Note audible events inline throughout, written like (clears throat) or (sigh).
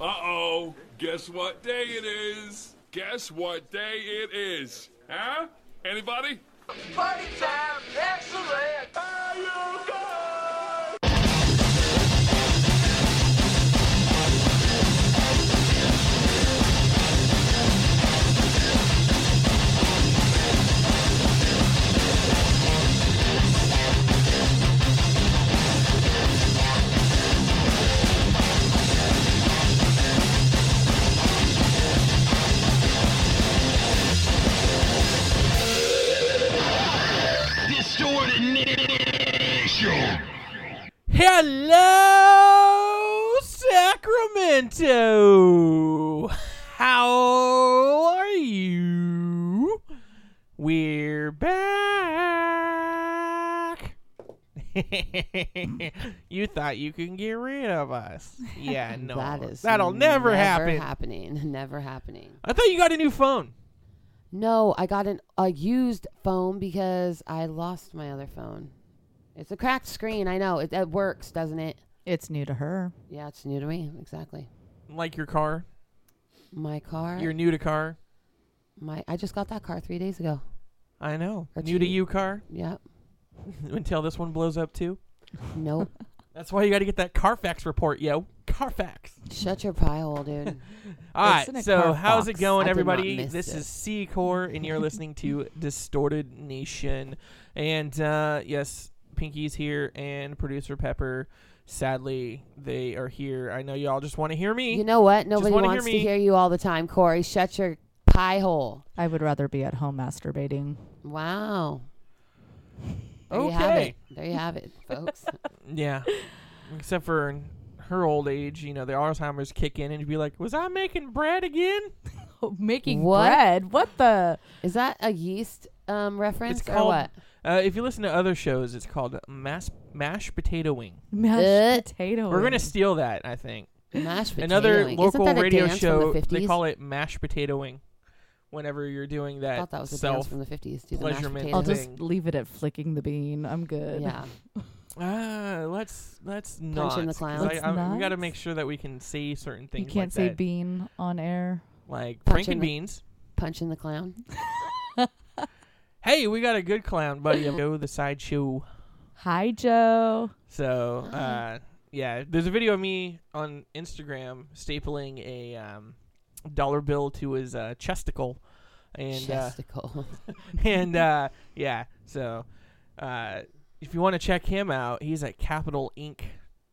Uh oh. Guess what day it is? Guess what day it is? Huh? Anybody? Party time, excellent. Hello, Sacramento. How are you? We're back. (laughs) you thought you could get rid of us? Yeah, (laughs) no. that is that'll never, happen. happening. (laughs) Never happening. I thought you got a new phone. No, I got an, a used phone because I lost my other phone. It's a cracked screen. I know it, it works, doesn't it? It's new to her. Yeah, it's new to me. Exactly. Like your car. My car. You're new to car. my. I just got that car three days ago. I know. Or New to you car. Yep. (laughs) Until this one blows up too. Nope. (laughs) That's why you got to get that Carfax report, yo. Carfax. Shut your pie hole, dude. (laughs) All right. in a So, how's it going, I did not everybody? This it. is C Core, and you're listening to Distorted Nation. And uh, yes, Pinky's here, and producer Pepper. Sadly, they are here. I know y'all just want to hear me. You know what? Nobody wanna hear wants to me. hear you all the time, Corey. Shut your pie hole. I would rather be at home masturbating. Wow. There you have Okay. it. There you have it, folks. (laughs) yeah. Except for her old age, you know, the Alzheimer's kick in, and you'd be like, "Was I making bread again?" (laughs) Making What? bread? What the? Is that a yeast um, reference It's or called what? Uh, if you listen to other shows, it's called mash mashed potato wing. Mashed Uh, potato. We're gonna steal that, I think. Mashed (laughs) potato. Another wing. local Isn't that a radio dance show, From the 50s? they call it mashed potato wing. Whenever you're doing I that, thought that was a dance self from the 50s. Do the mashed pleasurement potato I'll thing. just leave it at flicking the bean. I'm good. Yeah. (laughs) ah, let's let's not. in the 'cause clowns. I- Let's I- we got to not. make sure that we can say certain things. You can't like say that. bean on air. like Punch in Franken the- beans. Punching the clown. (laughs) Hey, we got a good clown buddy of Joe the sideshow. Hi, Joe. So, uh, yeah, there's a video of me on Instagram stapling a um, dollar bill to his uh, chesticle, and uh, Chesticle. (laughs) and uh, yeah, so uh, if you want to check him out, he's at Capital Ink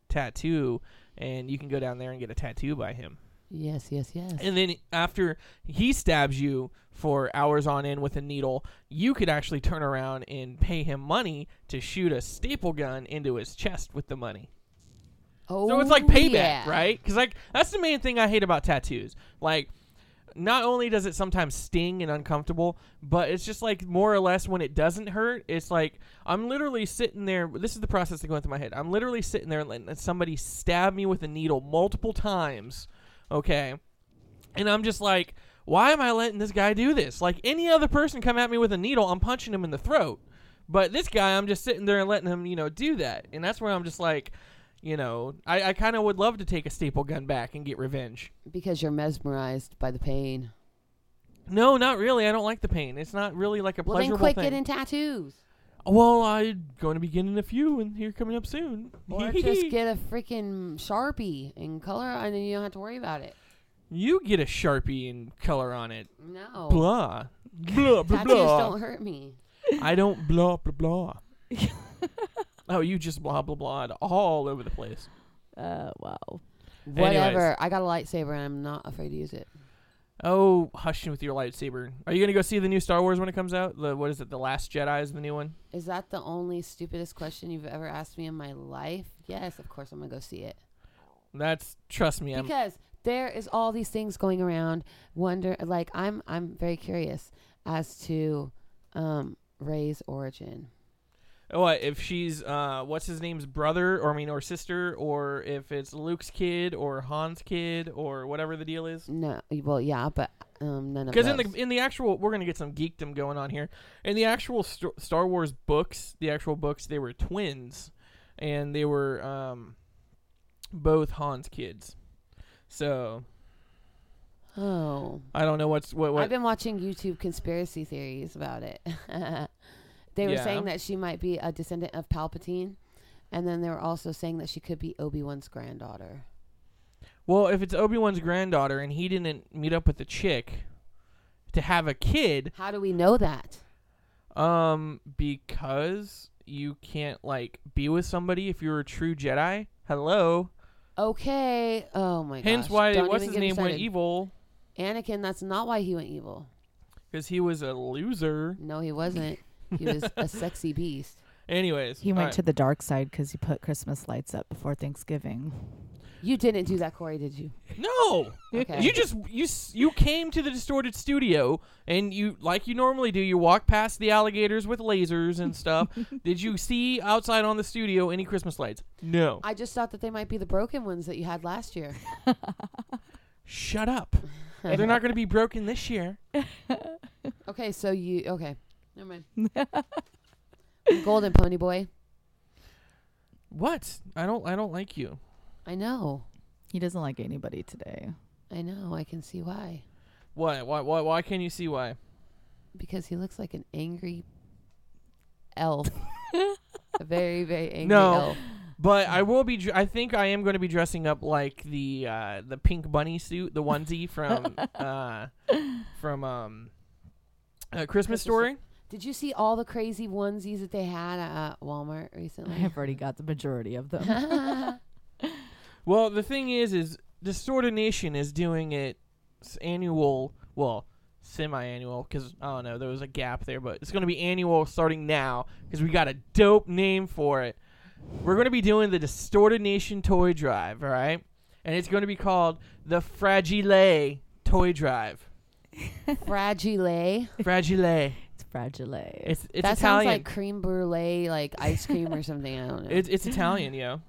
Tattoo, and you can go down there and get a tattoo by him. Yes, yes, yes. And then after he stabs you for hours on end with a needle, you could actually turn around and pay him money to shoot a staple gun into his chest with the money. oh, So it's like oh, payback, yeah. right? Because like that's the main thing I hate about tattoos. Like, not only does it sometimes sting and uncomfortable, but it's just like more or less when it doesn't hurt, it's like I'm literally sitting there. This is the process that going through my head. I'm literally sitting there and letting somebody stab me with a needle multiple times. Okay, and I'm just like, why am I letting this guy do this? Like any other person come at me with a needle, I'm punching him in the throat. But this guy, I'm just sitting there and letting him, you know, do that. And that's where I'm just like, you know, I, I kind of would love to take a staple gun back and get revenge. Because you're mesmerized by the pain. No, not really. I don't like the pain. It's not really like a Well, then pleasurable quit thing. getting tattoos. Well, I'm going to be getting a few, and here coming up soon. Or just get a freaking Sharpie in color and then you don't have to worry about it. you get a sharpie and color on it. No. Blah blah blah Tattoos blah. don't hurt me. I don't blah blah blah. (laughs) oh, you just blah blah blah all over the place. Uh, wow. Whatever. I got a lightsaber and I'm not afraid to use it. Oh, hushing with your lightsaber. Are you gonna go see the new Star Wars when it comes out? The what is it? The Last Jedi is the new one. Is that the only stupidest question you've ever asked me in my life? Yes, of course I'm gonna go see it. That's trust me. I'm Because there is all these things going around. Wonder, like I'm, I'm very curious as to um, Rey's origin. What if she's uh what's his name's brother or I mean or sister or if it's Luke's kid or Han's kid or whatever the deal is. No, well, yeah, but um, none of Because in the in the actual, we're gonna get some geekdom going on here. In the actual st- Star Wars books, the actual books, they were twins, and they were um, both Han's kids. So Oh. I don't know what's what what. I've been watching YouTube conspiracy theories about it. (laughs) they were Yeah. saying that she might be a descendant of Palpatine, and then they were also saying that she could be Obi Wan's granddaughter. well, if it's Obi Wan's granddaughter and he didn't meet up with the chick to have a kid, How do we know that? um, because you can't like be with somebody if you're a true Jedi. Hello. Okay. Oh my Hence gosh. why Don't what's even his get me name went started. evil Anakin. That's not why he went evil. because he was a loser. No, he wasn't. He was a (laughs) sexy beast. Anyways, He went alright. to the dark side because he put Christmas lights up before Thanksgiving. You didn't do that, Corey, did you? no. (laughs) Okay. You just you s- you came to the distorted studio and you like you normally do. You walk past the alligators with lasers and stuff. (laughs) Did you see outside on the studio any Christmas lights? No. I just thought that they might be the broken ones that you had last year. Shut up. They're not going to be broken this year. Okay, so you okay? Never mind. (laughs) Golden Pony Boy. What? I don't I don't like you. I know. He doesn't like anybody today. I know. I can see why. Why? Why? Why? Why can you see why? Because he looks like an angry elf. (laughs) a very, very angry No. elf. But I will be. dr- I think I am going to be dressing up like the uh, the pink bunny suit, the onesie from (laughs) uh, from um, uh, Christmas Christmas Story. Did you see all the crazy onesies that they had at uh, Walmart recently? I've already got the majority of them. (laughs) Well, the thing is, is Distorted Nation is doing it annual. Well, semi-annual because I don't know. There was a gap there, but it's going to be annual starting now because we got a dope name for it. We're going to be doing the Distorted Nation Toy Drive, all right? And it's going to be called the Fragile Toy Drive. (laughs) Fragile. Fragile. It's fragile. It's it's that sounds like cream brulee, like ice cream or something. I don't know. it's it's Italian, yo.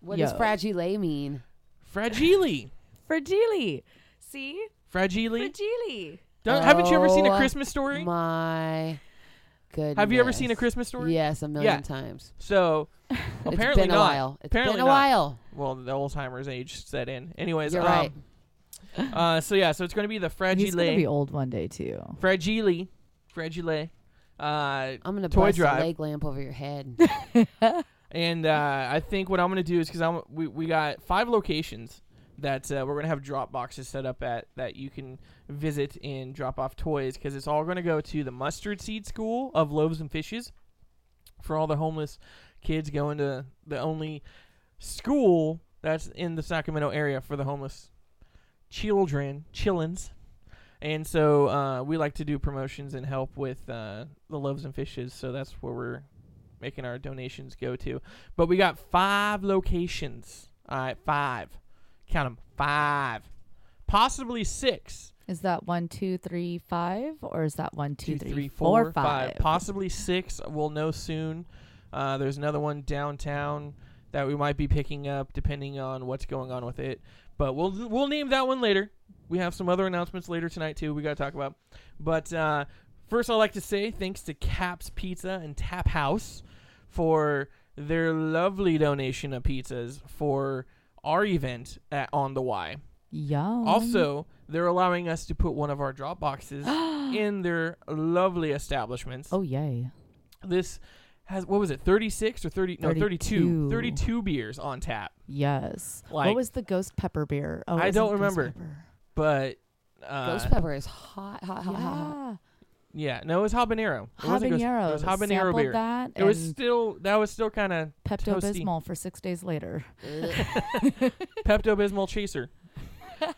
what does fragile mean? Fragile. (laughs) fragile. See? Fragile. Fragile. Don't- haven't you ever seen a Oh Christmas story? My goodness. Have you ever seen a Christmas story? Yes, a million Yeah. times. So apparently it's been not. a while. It's apparently been a not. while. Well, the Alzheimer's age set in. Anyways, You're um, right. Uh, so yeah, so it's going to be the fragile, He's gonna be old one day too. fragile, fragile. Uh, I'm gonna Toy bust drive. a leg lamp over your head. (laughs) and uh, I think what I'm going to do is because I'm we we got five locations that uh, we're going to have drop boxes set up at that you can visit and drop off toys because it's all going to go to the Mustard Seed School of Loaves and Fishes for all the homeless kids going to the only school that's in the Sacramento area for the homeless children, chillins. And so uh, we like to do promotions and help with uh, the loaves and fishes. So that's where we're making our donations go to. But we got five locations. All right, five. Count them. Five. Possibly six. Is that one, two, three, five, or is that one, two, Two, three, three, four, four, five? Possibly six. We'll know soon. Uh, there's another one downtown that we might be picking up depending on what's going on with it. But we'll we'll name that one later. We have some other announcements later tonight too. We got to talk about. But uh, first, I'd like to say thanks to Caps Pizza and Tap House for their lovely donation of pizzas for our event at On the Y. Yum. Also, they're allowing us to put one of our drop boxes (gasps) in their lovely establishments. oh yay! This has what was it? 36 or 30 no 32 32. 32 beers on tap. Yes. Like- what was the ghost pepper beer? Oh, I don't remember. Pepper. But uh, Ghost pepper is hot, hot, hot, hot, hot. Yeah. yeah, no, it was habanero. It wasn't ghost- Habanero. It was habanero Sampled beer. That It was and still that was still kind of Pepto toasty. Bismol for six days later. (laughs) Pepto Bismol chaser.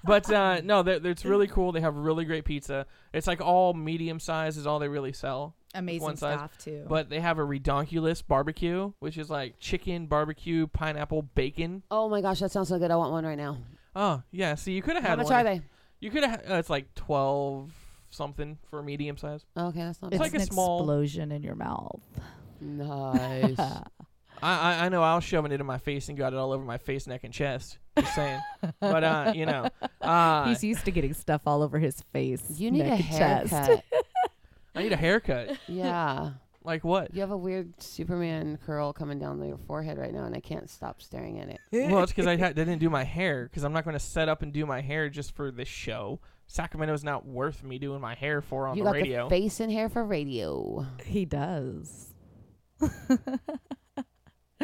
but uh, no, they're, they're- it's really cool. They have really great pizza. It's like all medium size is all they really sell. Amazing one size, staff too. But they have a redonkulous barbecue, which is like chicken, barbecue, pineapple, bacon. Oh my gosh, that sounds so good. I want one right now. Oh yeah, see, you could have had How much one. are they? You could have. Uh, it's like twelve something for medium size. Okay, that's not it's like bad. a an small- explosion in your mouth. nice. (laughs) I, I I know I was shoving it in my face and got it all over my face, neck, and chest. Just saying. but uh, (laughs) you know, uh, He's used to getting stuff all over his face. you need neck a and chest. haircut. (laughs) I need a haircut. yeah. Like what? You have a weird Superman curl coming down your forehead right now, and I can't stop staring at it. (laughs) well, it's because I ha- didn't do my hair. Because I'm not going to set up and do my hair just for this show. Sacramento's not worth me doing my hair for on you the got radio. the face and hair for radio. He does. (laughs)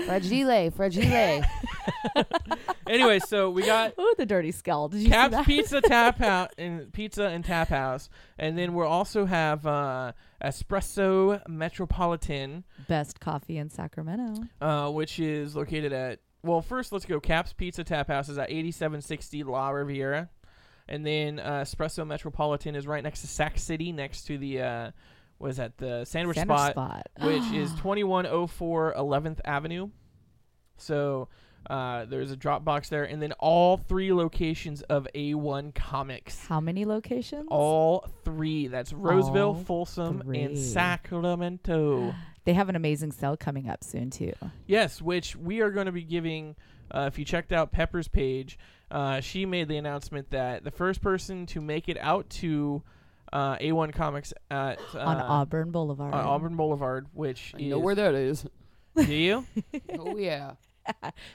Fragile, fragile. (laughs) anyway, so we got (laughs) Oh, the dirty skull. Did you see Caps that? Pizza (laughs) Tap House and Pizza and Tap House, and then we'll also have uh, Espresso Metropolitan, Best coffee in Sacramento. uh, which is located at. Well, first let's go. Caps Pizza Tap House is at 8760 La Riviera, and then uh, Espresso Metropolitan is right next to Sac City, next to the. Uh, what is that? The sandwich, Sandwich spot, spot. which (gasps) is 2104 11th Avenue. So uh, there's a drop box there, and then all three locations of A1 Comics. How many locations? All three. That's Roseville, All Folsom, three. and Sacramento. (gasps) They have an amazing sale coming up soon too. yes, which we are going to be giving. Uh, if you checked out Pepper's page, uh, she made the announcement that the first person to make it out to uh, A1 Comics at uh, on Auburn Boulevard. on Auburn Boulevard, which I is know where that is. do you? (laughs) oh yeah.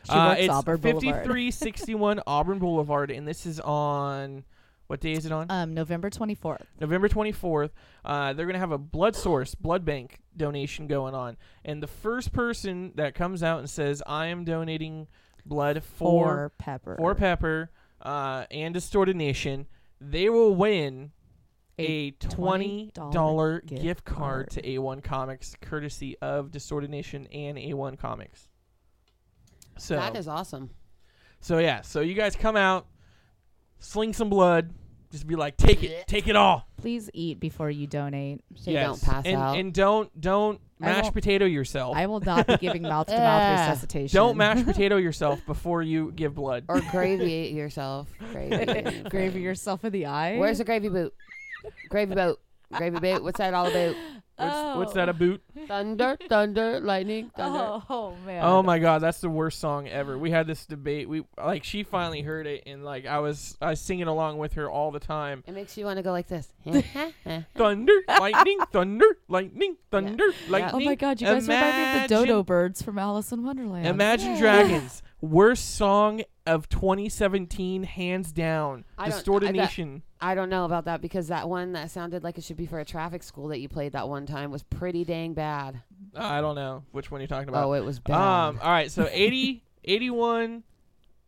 She Uh, works it's Auburn Boulevard. 5361 (laughs) Auburn Boulevard, and this is on what day is it on? Um, November 24th. November 24th. Uh, they're gonna have a blood source, blood bank donation going on, and the first person that comes out and says, "I am donating blood for For Pepper. for Pepper uh, and Distorted Nation," they will win a twenty dollar gift gift card card. to A1 Comics, courtesy of Distorted Nation and A1 Comics. So That is awesome. so yeah, so you guys come out, sling some blood, just be like, take it, take it all. Please eat before you donate. So you don't pass and, out. and don't don't I mashed potato yourself. I will not be giving (laughs) mouth to mouth resuscitation. don't mash (laughs) potato yourself before you give blood. or gravy yourself. Gravy. (laughs) Gravy yourself in the eye. Where's the gravy boot? Gravy boat. Gravy boot. What's that all about? What's, what's oh. that a boot? Thunder, thunder, lightning, thunder. Oh, oh man. Oh my god, that's the worst song ever. We had this debate. We like she finally heard it, and like I was I was singing along with her all the time. It makes you want to go like this. (laughs) (laughs) Thunder, lightning, (laughs) thunder, lightning, thunder, Oh lightning. Oh my god, you guys remind me of the Dodo Birds from Alice in Wonderland. Imagine Yeah. Dragons, worst song of 2017, hands down. I don't- Distorted I bet- Nation. I don't know about that because that one that sounded like it should be for a traffic school that you played that one time was pretty dang bad. I don't know which one you're talking about. Oh, it was bad. Um, all right, so 80, (laughs) 81,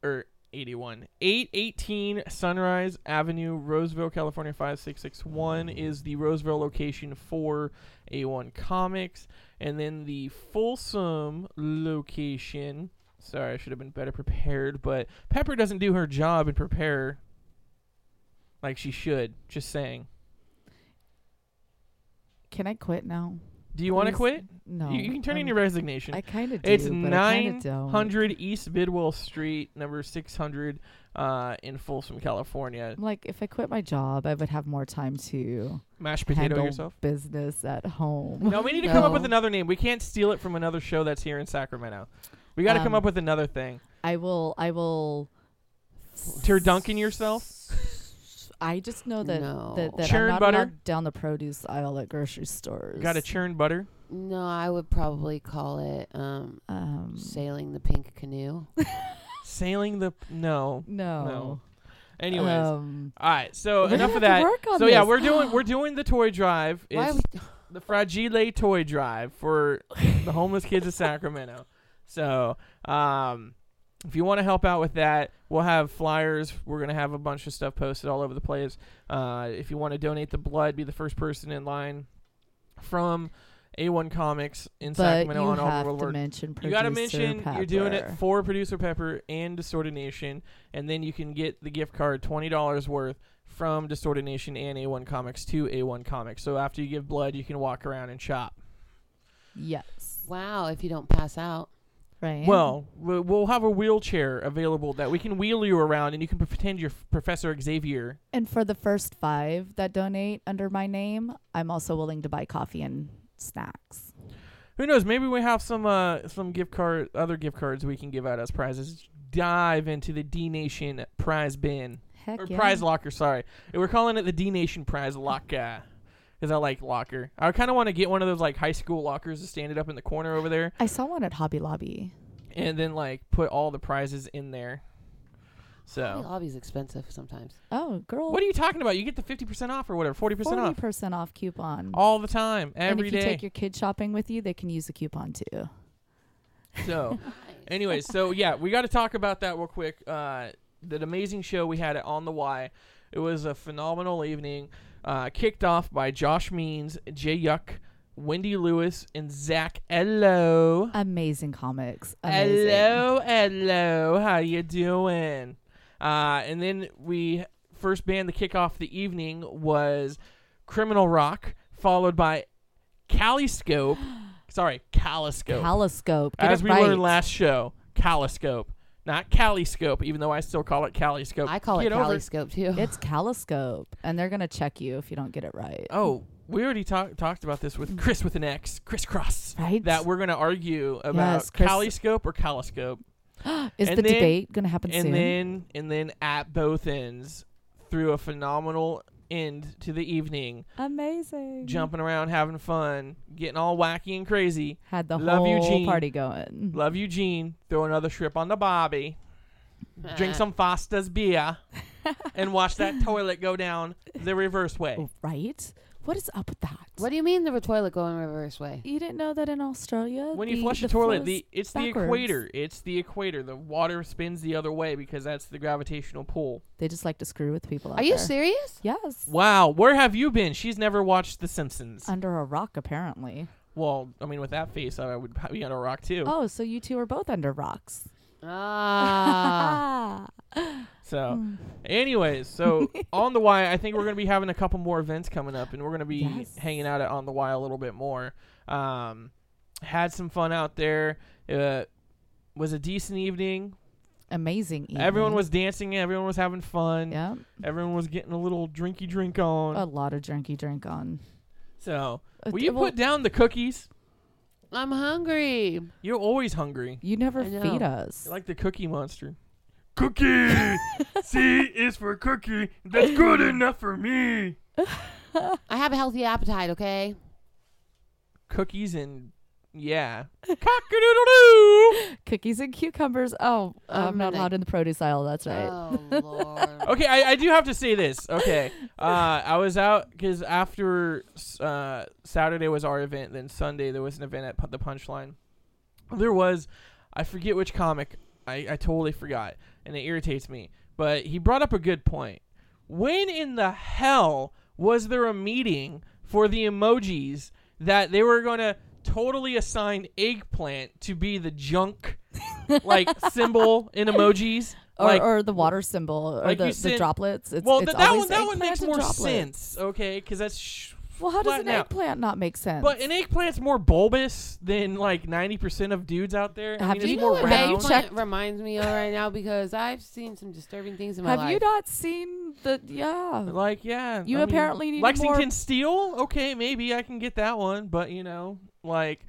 or 81, 818 Sunrise Avenue, Roseville, California 5661 is the Roseville location for A1 Comics. And then the Folsom location, sorry, I should have been better prepared, but Pepper doesn't do her job and prepare like she should. Just saying. Can I quit now? Do you want to quit? No. You, you can turn in I'm- your resignation. I kind of do. It's but I kinda don't. 900 East Bidwell Street, number 600, uh, in Folsom, California. Like, if I quit my job, I would have more time to Mashed potato yourself. business at home. No, we need to (laughs) come up with another name. We can't steal it from another show that's here in Sacramento. We got to come Um, up with another thing. I will. I will. Tear dunking yourself. I just know that No. that, that Churn I'm not butter? down the produce aisle at grocery stores. Got to churn butter. no, I would probably call it um, Um, sailing the pink canoe. (laughs) Sailing the no. no. No. Anyways, Um, all right. So enough of that. work on So yeah, we're doing (gasps) we're doing the toy drive. Why are we? the Fragile Toy Drive for the homeless kids of Sacramento. (laughs) So, um, if you want to help out with that, we'll have flyers. We're gonna have a bunch of stuff posted all over the place. Uh, if you want to donate the blood, be the first person in line from A1 Comics in but Sacramento you on have Auburn to mention You got to producer mention you're doing it for Producer Pepper and Distorted Nation, and then you can get the gift card, twenty dollars worth from Distorted Nation and A1 Comics to A1 Comics. So after you give blood, you can walk around and shop. Yes. Wow, if you don't pass out. Right. Well, we- we'll have a wheelchair available that we can wheel you around, and you can pretend you're Professor Xavier. and for the first five that donate under my name, I'm also willing to buy coffee and snacks. Who knows? Maybe we have some uh, some gift card, other gift cards we can give out as prizes. Dive into the D Nation prize bin. Heck or yeah. prize locker. Sorry, we're calling it the D Nation prize locker. Because I like locker. I kind of want to get one of those like high school lockers to stand it up in the corner over there, I saw one at Hobby Lobby. and then like put all the prizes in there. Hobby So, Lobby's expensive sometimes. Oh, girl. what are you talking about? You get the fifty percent off or whatever, forty percent off 40% off coupon. all the time, and every if you day. take your kid shopping with you, they can use the coupon too. So, (laughs) anyways, so (laughs) yeah, we got to talk about that real quick. Uh, that amazing show we had at On the Y. It was a phenomenal evening. Uh, kicked off by Josh Means, Jay Yuck, Wendy Lewis, and Zach Hello. Amazing comics. Amazing. Hello, hello. How you doing? Uh, and then we first band to kick off the evening was Criminal Rock, followed by Caliscope. (gasps) Sorry, Caliscope. Caloscope. Get As it we right. learned last show, Caliscope, not Caliscope, even though I still call it Caliscope. I call Get it over Caliscope too. It's Caloscope, and they're gonna check you if you don't get it right. Oh, we already talked talked about this with Chris with an X, Chris Cross. Right? That we're gonna argue about Yes, Caliscope or Caliscope, (gasps) Is and the then- debate gonna happen and soon? then and then at both ends through a phenomenal end to the evening, Amazing. jumping around, having fun, getting all wacky and crazy. Had the Love whole you, Gene. party going. Love Eugene. Throw another strip on the bobby. Drink some Foster's beer, (laughs) and watch that toilet go down the reverse way. Oh, right? What is up with that? What do you mean the toilet going reverse way? You didn't know that in Australia? When you flush the the toilet, the is it's the backwards. equator. It's the equator. The water spins the other way because that's the gravitational pull. They just like to screw with people. out Are you there. serious? Yes. Wow, where have you been? She's never watched The Simpsons. Under a rock, apparently. well, I mean, with that face, I would be on a rock too. Oh, so you two are both under rocks. Ah. (laughs) (laughs) So, Hmm. anyways, so (laughs) on the Y, I think we're gonna be having a couple more events coming up, and we're gonna be Yes. hanging out at on the Y a little bit more. Um, had some fun out there. Uh, was a decent evening. Amazing. Evening. Everyone was dancing. Everyone was having fun. Yeah. Everyone was getting a little drinky drink on. A lot of drinky drink on. so, Uh, will you well, put down the cookies? I'm hungry. You're always hungry. You never feed us. You're like the cookie monster. Cookie! (laughs) C is for cookie. That's good enough for me. (laughs) I have a healthy appetite, okay? Cookies and yeah. (laughs) Cock-a-doodle-doo. Cookies and cucumbers. Oh, I'm I'm not allowed in the produce aisle. That's right. Oh lord. Okay, I, I do have to say this. Okay, uh, I was out because after uh, Saturday was our event, then Sunday there was an event at Pu- the Punchline. There was, I forget which comic. I, I totally forgot, and it irritates me. But he brought up a good point. When in the hell was there a meeting for the emojis that they were going to totally assign eggplant to be the junk like (laughs) symbol in emojis? Or, like, or the water symbol or like the, you the droplets. It's, well, it's th- that one that one makes more droplets. sense, okay? Because that's sh- Well, how does an out. eggplant not make sense? But an eggplant's more bulbous than like ninety percent of dudes out there. I Have mean, Do it's you know more what round. eggplant reminds me of right now? Because I've seen some disturbing things in my Have life. Have you not seen the? Yeah. Like yeah, You I mean, apparently need Lexington more- Steel. Okay, maybe I can get that one, but you know, like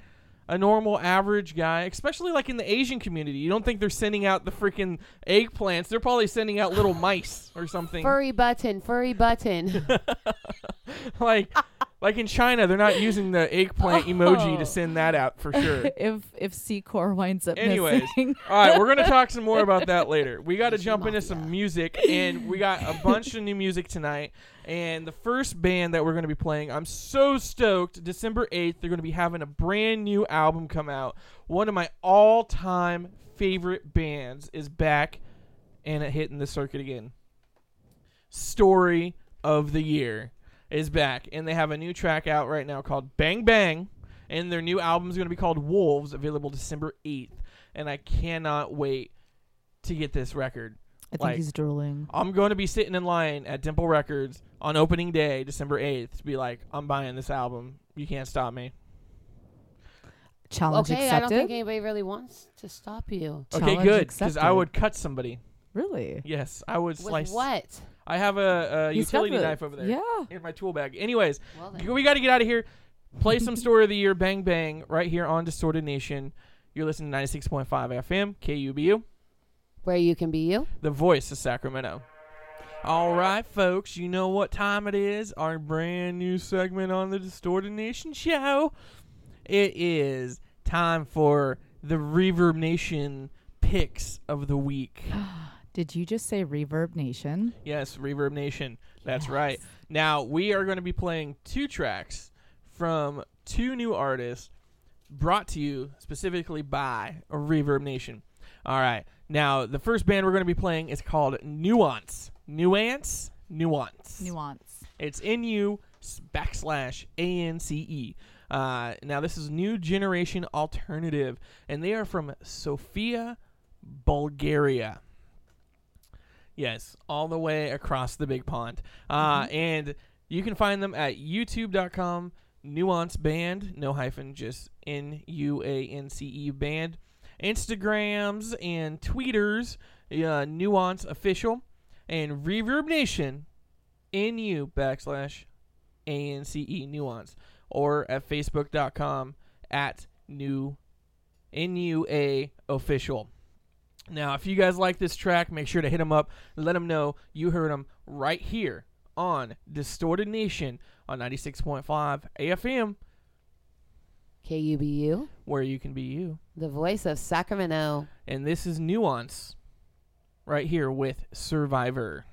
a normal average guy, especially like in the Asian community, you don't think they're sending out the freaking eggplants? They're probably sending out little mice or something. Furry button, furry button. (laughs) like, like in China, they're not using the eggplant emoji Oh. to send that out for sure. (laughs) if if C core winds up Anyways, missing. all right, we're gonna talk some more about that (laughs) later. We got to jump into some music, and we got a bunch of new music tonight. And the first band that we're gonna be playing, I'm so stoked. December 8th, they're gonna be having a brand new album come out. One of my all-time favorite bands is back and it hitting the circuit again. Story of the Year is back, and they have a new track out right now called Bang Bang, and their new album is going to be called Wolves, available December 8th, and I cannot wait to get this record. I think like- he's drooling. I'm going to be sitting in line at Dimple Records on opening day, December 8th, to be like, I'm buying this album. You can't stop me. Challenge okay, I don't think anybody really wants to stop you. Okay, good, because I would cut somebody. really? Yes, I would With slice. what? I have a, a utility the- knife over there. Yeah. in my tool bag. Anyways, Well we got to get out of here. Play some (laughs) story of the year, bang bang, right here on Distorted Nation. You're listening to 96.5 FM, KUBU, Where you can be you. the voice of Sacramento. All right, folks, you know what time it is. Our brand new segment on the Distorted Nation show. It is time for the Reverb Nation picks of the week. (gasps) Did you just say Reverb Nation? Yes, Reverb Nation. That's right. Now, we are going to be playing two tracks from two new artists brought to you specifically by Reverb Nation. All right. Now, the first band we're going to be playing is called Nuance. Nuance? Nuance. Nuance. It's N-U s- backslash A-N-C-E. Uh, now, this is New Generation Alternative, and they are from Sofia, Bulgaria. Yes, all the way across the big pond. Uh, And you can find them at youtube.com, Nuance Band, no hyphen, just N U A N C E Band. Instagrams and Tweeters, uh, Nuance Official, and Reverb Nation, NU backslash A N C E Nuance, or at Facebook.com at New NUA Official. Now, if you guys like this track, make sure to hit them up. Let them know you heard them right here on Distorted Nation on 96.5 AFM, KUBU, where you can be you. the voice of Sacramento. And this is Nuance right here with Survivor.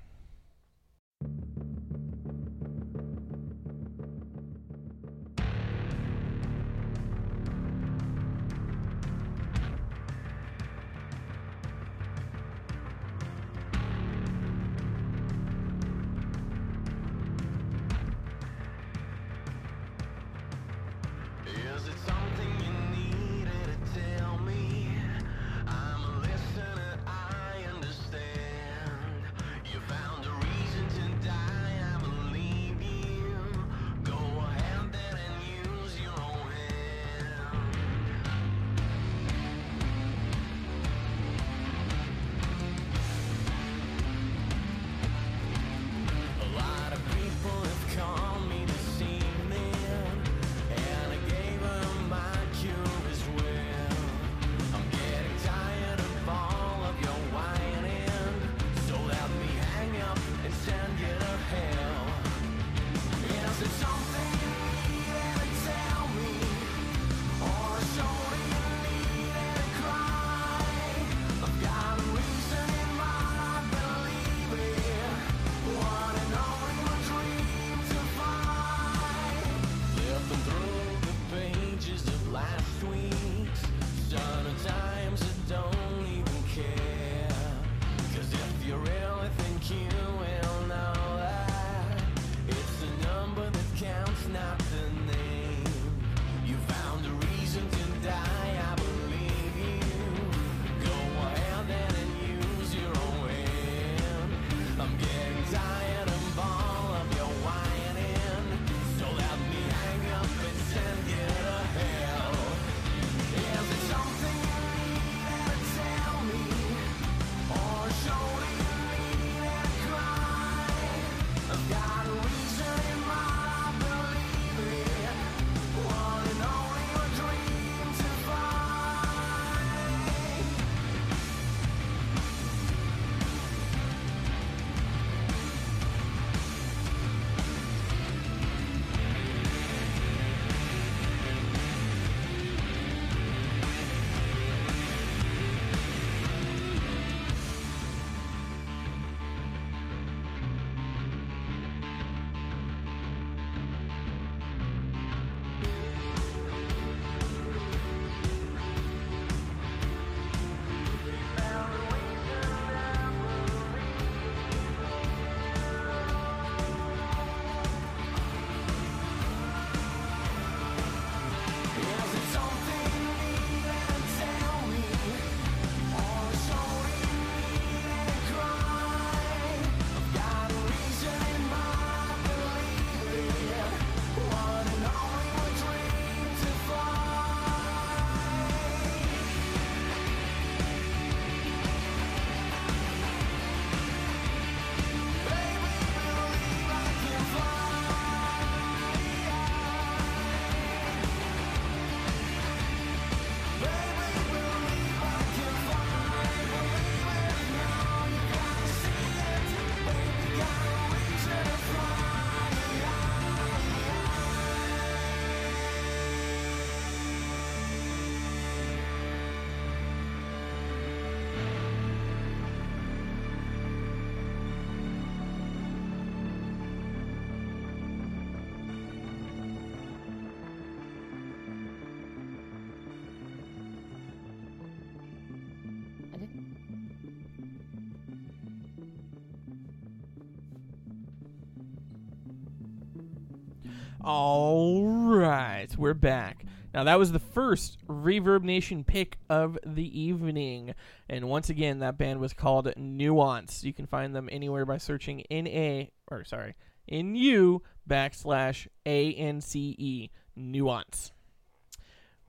All right, we're back. Now that was the first Reverb Nation pick of the evening, and once again, that band was called Nuance. You can find them anywhere by searching N A or sorry N U backslash A N C E Nuance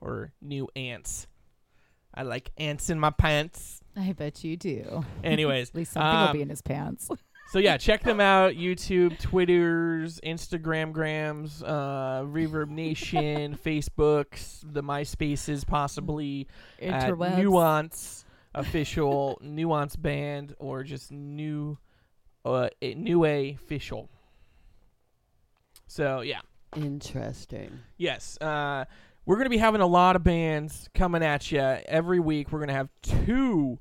or New Ants. I like ants in my pants. I bet you do. Anyways, (laughs) At least something will um, be in his pants. (laughs) so yeah, check them out. YouTube, Twitters, Instagram grams, uh, Reverb Nation, (laughs) Facebooks, the MySpaces, possibly at Interwebs. Nuance official, (laughs) Nuance band, or just new, uh, eh, new a official. So yeah, Interesting. yes, uh, we're gonna be having a lot of bands coming at you every week. We're gonna have two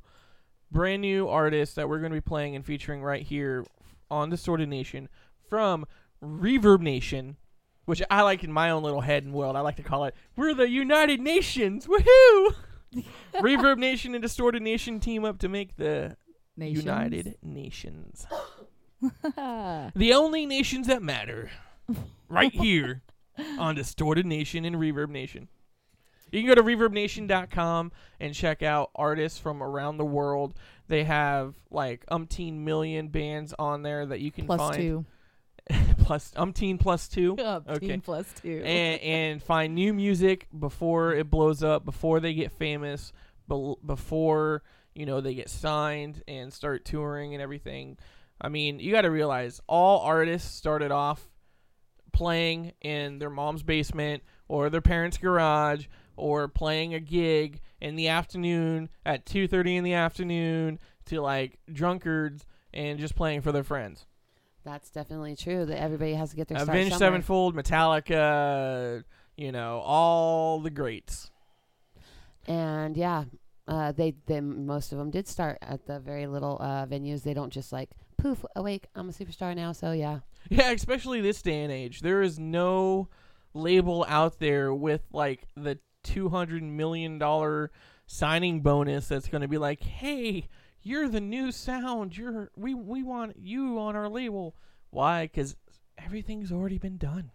brand new artists that we're gonna be playing and featuring right here on Distorted Nation from Reverb Nation, which I like in my own little head and world. I like to call it "We're the United Nations." Woohoo! (laughs) Reverb Nation and Distorted Nation team up to make the Nations. United Nations. (laughs) the only nations that matter. Right here (laughs) on Distorted Nation and Reverb Nation. You can go to reverbnation.com and check out artists from around the world. They have like umpteen million bands on there that you can Plus find. two. (laughs) plus umpteen plus two. (laughs) Up Okay. plus two. and and find new music before it blows up, before they get famous, bel- before you know they get signed and start touring and everything. I mean, you got to realize all artists started off playing in their mom's basement or their parents' garage or playing a gig in the afternoon at 2:30 in the afternoon to like drunkards and just playing for their friends. That's definitely true. That everybody has to get their start Avenged somewhere. Sevenfold, Metallica, you know, all the greats. And yeah, uh, they they most of them did start at the very little uh, venues. They don't just like poof awake. I'm a superstar now. So yeah, Yeah, especially this day and age. There is no label out there with like the two hundred million dollar signing bonus that's going to be like, "Hey, you're the new sound. You're we we want you on our label." Why? Because everything's already been done.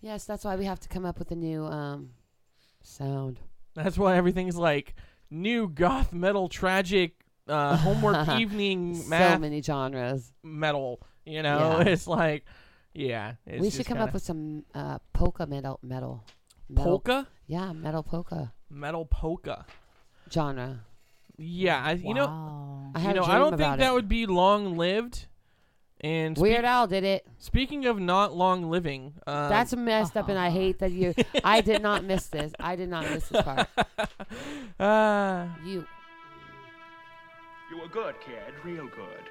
yes, that's why we have to come up with a new um, sound. That's why everything's like new goth metal, tragic, uh, homework (laughs) evening so many genres. metal. You know, Yeah. (laughs) it's like, yeah. It's we should come up with some uh, polka metal metal. Metal polka, Yeah, metal polka metal polka. genre. Yeah, I, you know, I you had know, a I dream don't about think that it. would be long lived. And Weird speak- Al did it. speaking of not long living, um, That's messed up, and I (laughs) hate that you. I did not miss this. I did not miss this part. (laughs) uh, You. You were good, kid. Real good.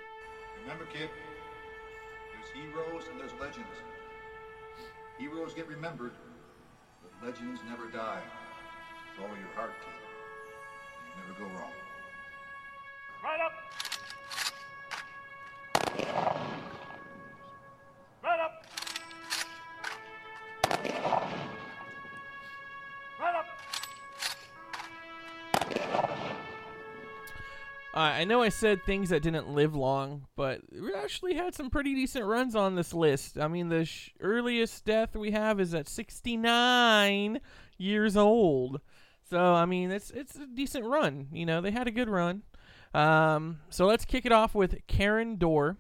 Remember, kid, there's heroes and there's legends. Heroes get remembered, but legends never die. Follow your heart, kid. You never go wrong. Right up. Right up. Uh, I know I said things that didn't live long, but we actually had some pretty decent runs on this list. I mean, the sh- earliest death we have is at 69 years old. So, I mean, it's it's a decent run. You know, they had a good run. Um, so let's kick it off with Karin Dor.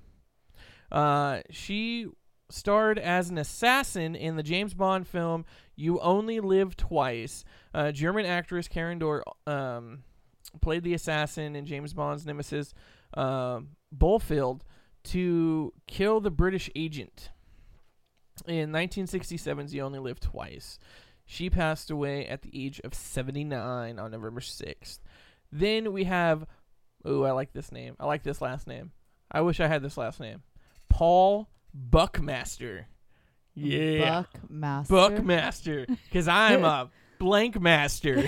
Uh, she starred as an assassin in the James Bond film You Only Live Twice. Uh, German actress Karin Dor um, played the assassin in James Bond's nemesis, uh, Blofeld, to kill the British agent. In 1967's You Only lived Twice. She passed away at the age of 79 on November 6th. Then we have, oh, I like this name. I like this last name. I wish I had this last name. Paul Buckmaster. Yeah. Buckmaster. Buckmaster, because I'm (laughs) a blank master.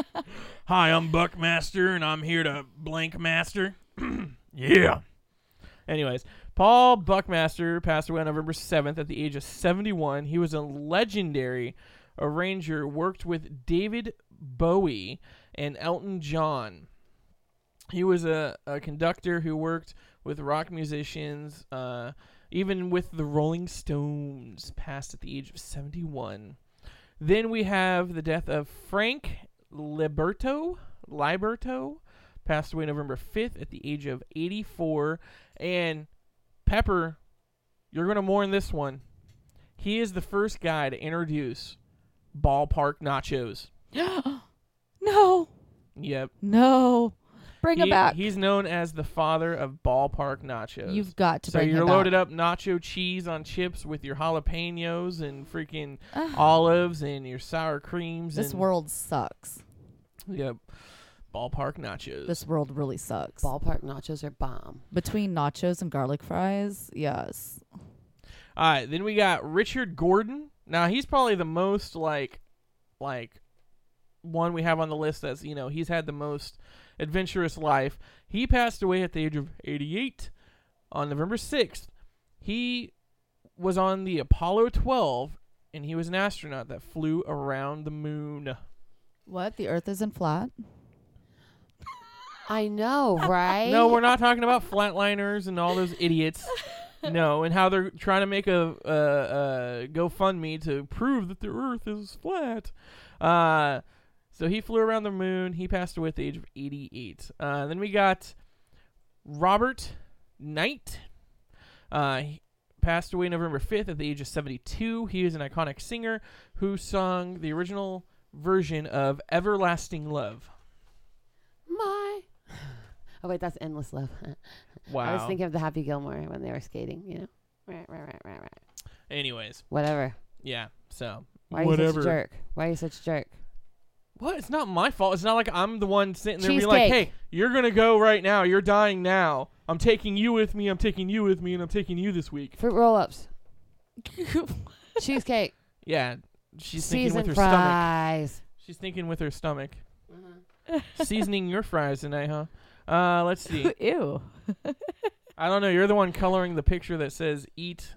(laughs) Hi, I'm Buckmaster, and I'm here to blank master. (clears throat) yeah. Anyways, Paul Buckmaster passed away on November 7th at the age of 71. He was a legendary arranger, worked with David Bowie and Elton John. He was a, a conductor who worked with rock musicians, uh, even with the Rolling Stones, passed at the age of 71. Then we have the death of Frank Liberto, Liberto, passed away November 5th at the age of 84. And Pepper, you're going to mourn this one. He is the first guy to introduce ballpark nachos. (gasps) no, Yep. no, bring He- him back. He's known as the father of ballpark nachos. You've got to so bring you're him loaded back. up nacho cheese on chips with your jalapenos and freaking Ah. olives and your sour creams. This and, world sucks. Yep. Ballpark nachos. This world really sucks. Ballpark nachos are bomb. Between nachos and garlic fries, yes. All right, then we got Richard Gordon. Now he's probably the most like, like, one we have on the list that's you know he's had the most adventurous life. He passed away at the age of 88 on November 6th. He was on the Apollo 12, and he was an astronaut that flew around the moon. What? The Earth isn't flat. I know, (laughs) right? No, we're not talking about flatliners and all those idiots. (laughs) No, and how they're trying to make a, a, a GoFundMe to prove that the Earth is flat. Uh, so he flew around the moon. He passed away at the age of 88. Uh, then we got Robert Knight. Uh, he passed away November 5th at the age of 72. He is an iconic singer who sung the original version of Everlasting Love. My. (sighs) Oh wait, that's endless love. Wow. (laughs) I was thinking of the Happy Gilmore when they were skating. You know, right, right, right, right, right. Anyways, Whatever. yeah. So Why are you whatever. such a jerk? Why are you such a jerk? What? It's not my fault. It's not like I'm the one sitting there being like, "Hey, you're gonna go right now. You're dying now. I'm taking you with me. I'm taking you with me, and I'm taking you this week." Fruit roll-ups. (laughs) Cheesecake. Yeah, she's thinking with her stomach. fries. She's thinking with her stomach. Uh-huh. (laughs) Seasoning your fries tonight, huh? Uh, let's see. (laughs) Ew. I don't know. You're the one coloring the picture that says "eat."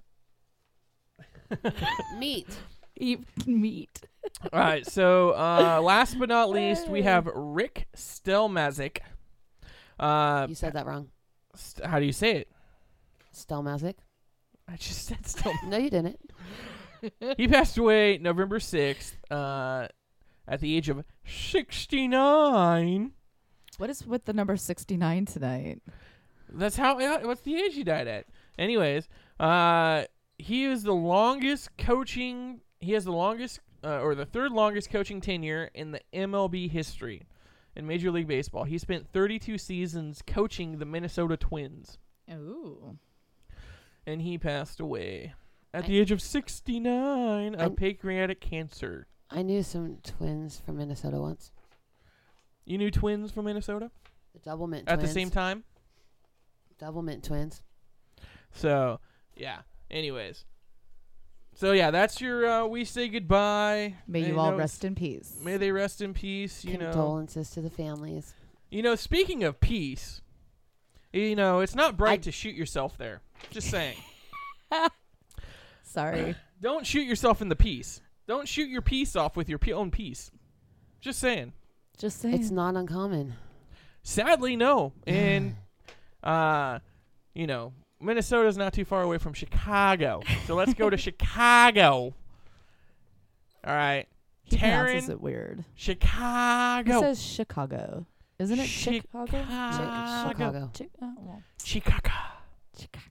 Meat. Eat meat. (laughs) All right. So, uh, last but not (laughs) least, we have Rick Stelmaszek. Uh, You said that wrong. st- how do you say it? Stelmaszek. I just said Stel. (laughs) No, you didn't. he passed away November 6th uh, at the age of 69. What is with the number 69 tonight? That's how, what's the age he died at? Anyways, uh, he is the longest coaching, he has the longest, uh, or the third longest coaching tenure in the MLB history in Major League Baseball. He spent 32 seasons coaching the Minnesota Twins, Ooh. and he passed away at I- the age of 69 of I- pancreatic cancer. I knew some twins from Minnesota once. You knew twins from Minnesota The double mint at twins. the same time? Double mint twins. So, yeah. Anyways. So yeah, that's your uh, we say goodbye. May You you all rest in peace. May they rest in peace, you know. Condolences to the families. You know, speaking of peace, you know, it's not bright I- to shoot yourself there. Just saying. (laughs) Sorry. (coughs) Don't shoot yourself in the piece. Don't shoot your piece off with your p- own piece. Just saying. Just saying. It's not uncommon. Sadly, no. (sighs) And uh, you know, Minnesota's not too far away from Chicago. So let's go to (laughs) Chicago. All right. he pronounces Taryn, it weird. He Chicago. says Chicago. Isn't it Chicago? Chicago. Chicago. Chi- oh, well, Chicago. Chicago.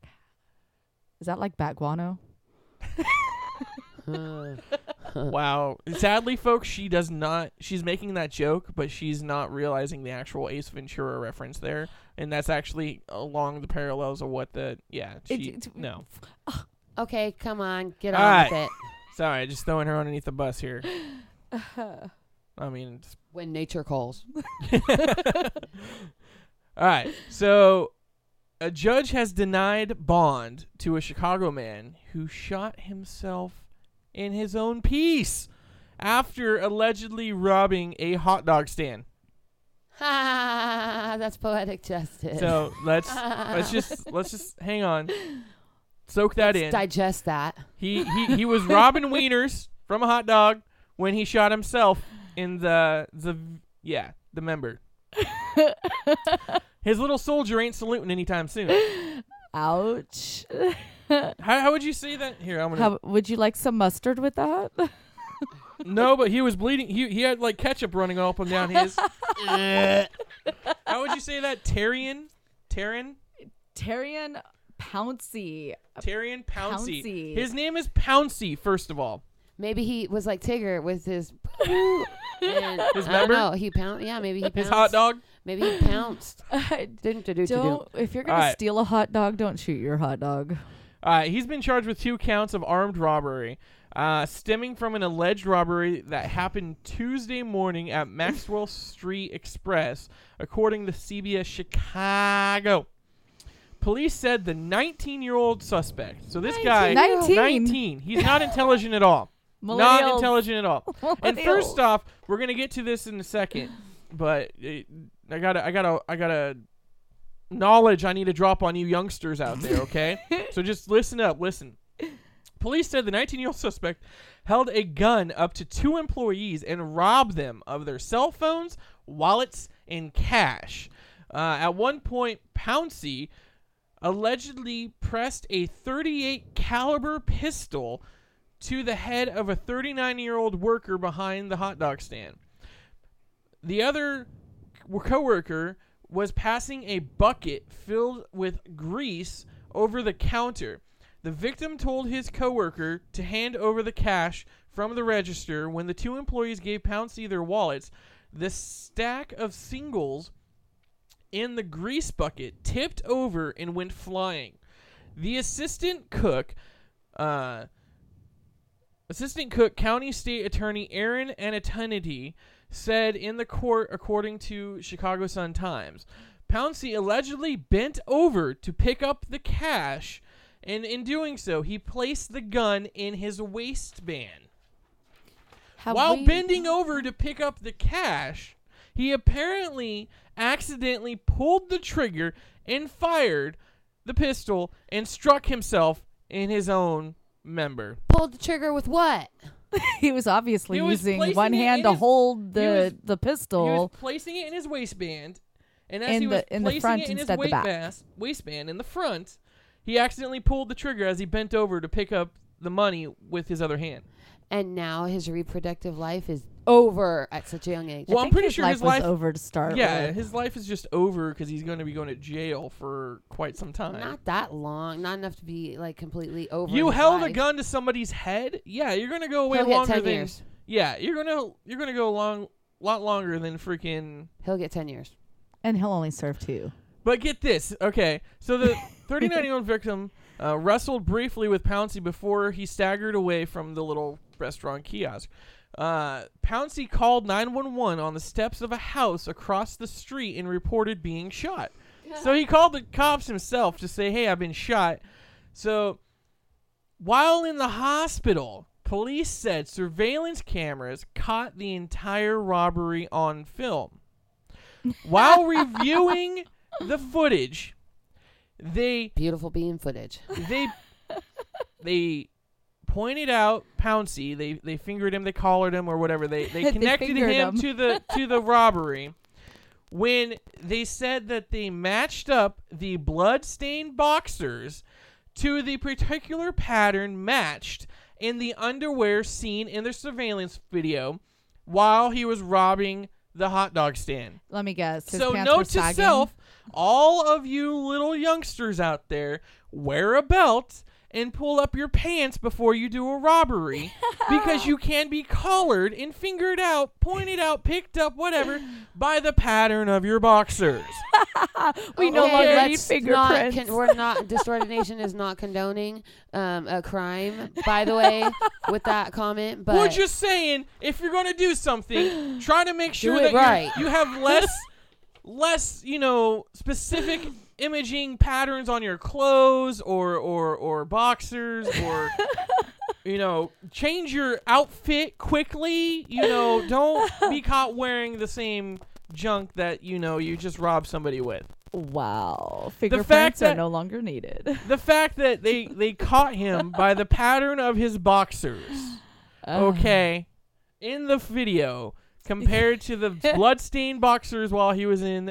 Is that like bat guano? (laughs) Uh, (laughs) Wow. Sadly, folks, she does not. She's making that joke, but she's not realizing the actual Ace Ventura reference there, and that's actually along the parallels of what the yeah. She It- it- no. (sighs) Okay, come on, get All on right. with it. (laughs) Sorry, just throwing her underneath the bus here. (sighs) I mean, it's When nature calls. (laughs) All right. So, a judge has denied bond to a Chicago man who shot himself in his own piece after allegedly robbing a hot dog stand. Ha! (laughs) That's poetic justice. So let's (laughs) let's just let's just hang on, soak that Let's in. digest that. He he he was robbing (laughs) wieners from a hot dog when he shot himself in the the yeah the member. His little soldier ain't saluting anytime soon. Ouch. (laughs) How, how would you say that? Here, I'm gonna. How, would you like some mustard with that? (laughs) no, but he was bleeding. He he had like ketchup running all up and down his. (laughs) how would you say that? Tarian, Tarian, Tarian Pouncy. Tarian Pouncy. Pouncy. His name is Pouncy. First of all, Maybe he was like Tigger with his. and His I member? don't know. He pounced. Yeah, maybe he pounced. his hot dog. Maybe he pounced. Didn't do do do. don't if you're gonna Alright. steal a hot dog, don't shoot your hot dog. Uh, he's been charged with two counts of armed robbery, uh, stemming from an alleged robbery that happened Tuesday morning at (laughs) Maxwell Street Express, according to CBS Chicago. Police said the 19-year-old suspect. So this guy, 19. 19. He's not intelligent at all. (laughs) Not intelligent at all. (laughs) And first off, we're gonna get to this in a second, but it, I gotta, I gotta, I gotta knowledge I need to drop on you youngsters out there. Okay, (laughs) so just listen up, listen. Police said the 19-year-old suspect held a gun up to two employees and robbed them of their cell phones, wallets, and cash. Uh, at one point, Pouncey allegedly pressed a 38 caliber pistol to the head of a 39 year old worker behind the hot dog stand. The other coworker was passing a bucket filled with grease over the counter. The victim told his coworker to hand over the cash from the register when the two employees gave Pouncey their wallets. The stack of singles in the grease bucket tipped over and went flying. The assistant cook, uh, assistant cook, County State Attorney Aaron Anatonity said in the court, according to Chicago Sun Times, Pouncey allegedly bent over to pick up the cash, and in doing so, he placed the gun in his waistband. Have While we- bending over to pick up the cash, he apparently accidentally pulled the trigger and fired the pistol and struck himself in his own member. Pulled the trigger with what? (laughs) he was obviously He was using one hand to his- hold the was- the He was pistol. placing it in his waistband, and as In he was the- in the front it in his instead the back. waistband, waistband in the front, he accidentally pulled the trigger as he bent over to pick up the money with his other hand. And now his reproductive life is over at such a young age. I Well, I'm think pretty his sure life his was life over to start. Yeah, with. his life is just over because he's going to be going to jail for quite some time. Not that long. Not enough to be like completely over. you his held a gun to somebody's head. Yeah, you're gonna go away He'll get longer 10 than. years. Yeah, you're gonna you're gonna go a long lot longer than freaking. He'll get ten years. and he'll only serve two. But get this, okay? So the (laughs) 39 year old victim uh, wrestled briefly with Pouncey before he staggered away from the little restaurant kiosk. Uh, Pouncey called 911 on the steps of a house across the street and reported being shot. (laughs) So he called the cops himself to say, "Hey, I've been shot." So while in the hospital, police said surveillance cameras caught the entire robbery on film. While reviewing the footage, they Beautiful bean footage. they they pointed out Pouncy. They they fingered him, they collared him, or whatever. They (laughs) they They connected fingered him him. to the (laughs) to the robbery. When they said that they matched up the blood-stained boxers to the particular pattern matched in the underwear seen in the surveillance video while he was robbing the hot dog stand. Let me guess. His So note to self, all of you little youngsters out there, wear a belt and pull up your pants before you do a robbery (laughs) because you can be collared and fingered out, pointed out, picked up, whatever, by the pattern of your boxers. (laughs) We no longer need let's not fingerprints. con- we're not. Distorted Nation is not condoning um, a crime. By the way, with that comment, but We're just saying, if you're going to do something, try to make (gasps) sure that right. you have less, less, you know, specific imaging patterns on your clothes or or or boxers or. (laughs) You know, change your outfit quickly. You know, don't be (laughs) caught wearing the same junk that you know you just robbed somebody with. wow. Fingerprints are no longer needed. (laughs) The fact that they they caught him by the pattern of his boxers. Uh. okay, in the video compared to the (laughs) bloodstained boxers while he was in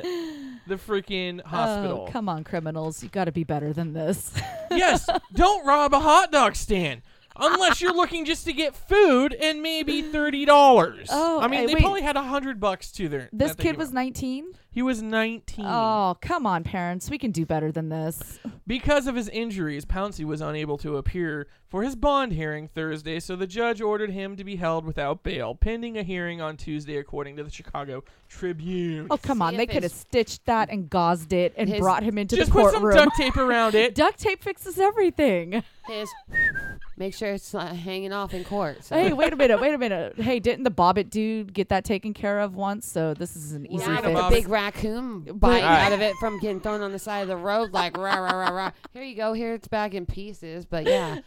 the (gasps) freaking hospital. Oh, come on, criminals. You got to be better than this. yes, don't rob a hot dog stand. Unless you're looking just to get food and maybe (gasps) thirty dollars. Oh, I mean, hey, they wait. probably had a hundred bucks to their. this kid was 19. He was nineteen. Oh, come on, parents. We can do better than this. Because of his injuries, Pouncey was unable to appear for his bond hearing Thursday, so the judge ordered him to be held without bail, pending a hearing on Tuesday, according to the Chicago Tribune. Oh, come See on. They could have stitched that and gauzed it and His- brought him into the courtroom. Just put some duct tape around it. (laughs) Duct tape fixes everything. His, (laughs) make sure it's not hanging off in court. So. hey, wait a minute. Wait a minute. Hey, didn't the Bobbitt dude get that taken care of once? So this is an easy Now fix. the Bobbitt. big raccoon biting Alright. out of it from getting thrown on the side of the road, like rah rah rah rah. Here you go. Here it's back in pieces. But yeah,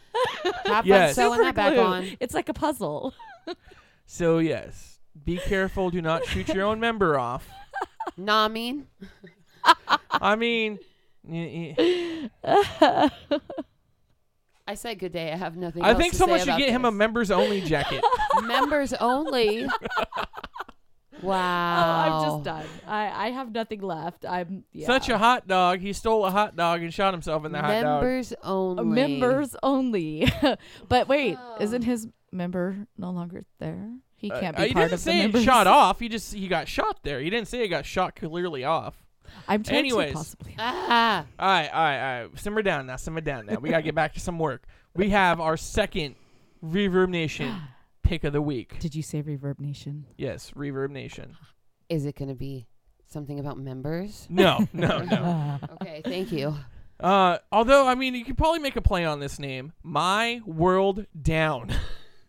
have fun sewing that back glue. on. It's like a puzzle. (laughs) So yes, be careful. Do not shoot your own member off. (laughs) Nah, I mean, I mean, y- y- (laughs) I said good day. I have nothing. I else think to someone say should about get him a members only (laughs) jacket. members only. (laughs) wow. Oh, I'm just done. I, I have nothing left. I'm yeah. Such a hot dog. He stole a hot dog and shot himself in the hot dog. Members only. members only. (laughs) but wait, Oh. isn't his member no longer there? He can't Uh, be he part didn't of the say it members. shot off. He just he got shot there. He didn't say it got shot clearly off. I'm trying Anyways. to possibly. Ah. All right, all right, all right. Simmer down now. Simmer down now. We gotta get back to some work. We have our second Reverb Nation (gasps) pick of the week. Did you say Reverb Nation? Yes, Reverb Nation. Is it going to be something about members? No, no, (laughs) no. Okay, thank you. Uh, although I mean, you could probably make a play on this name. My World Down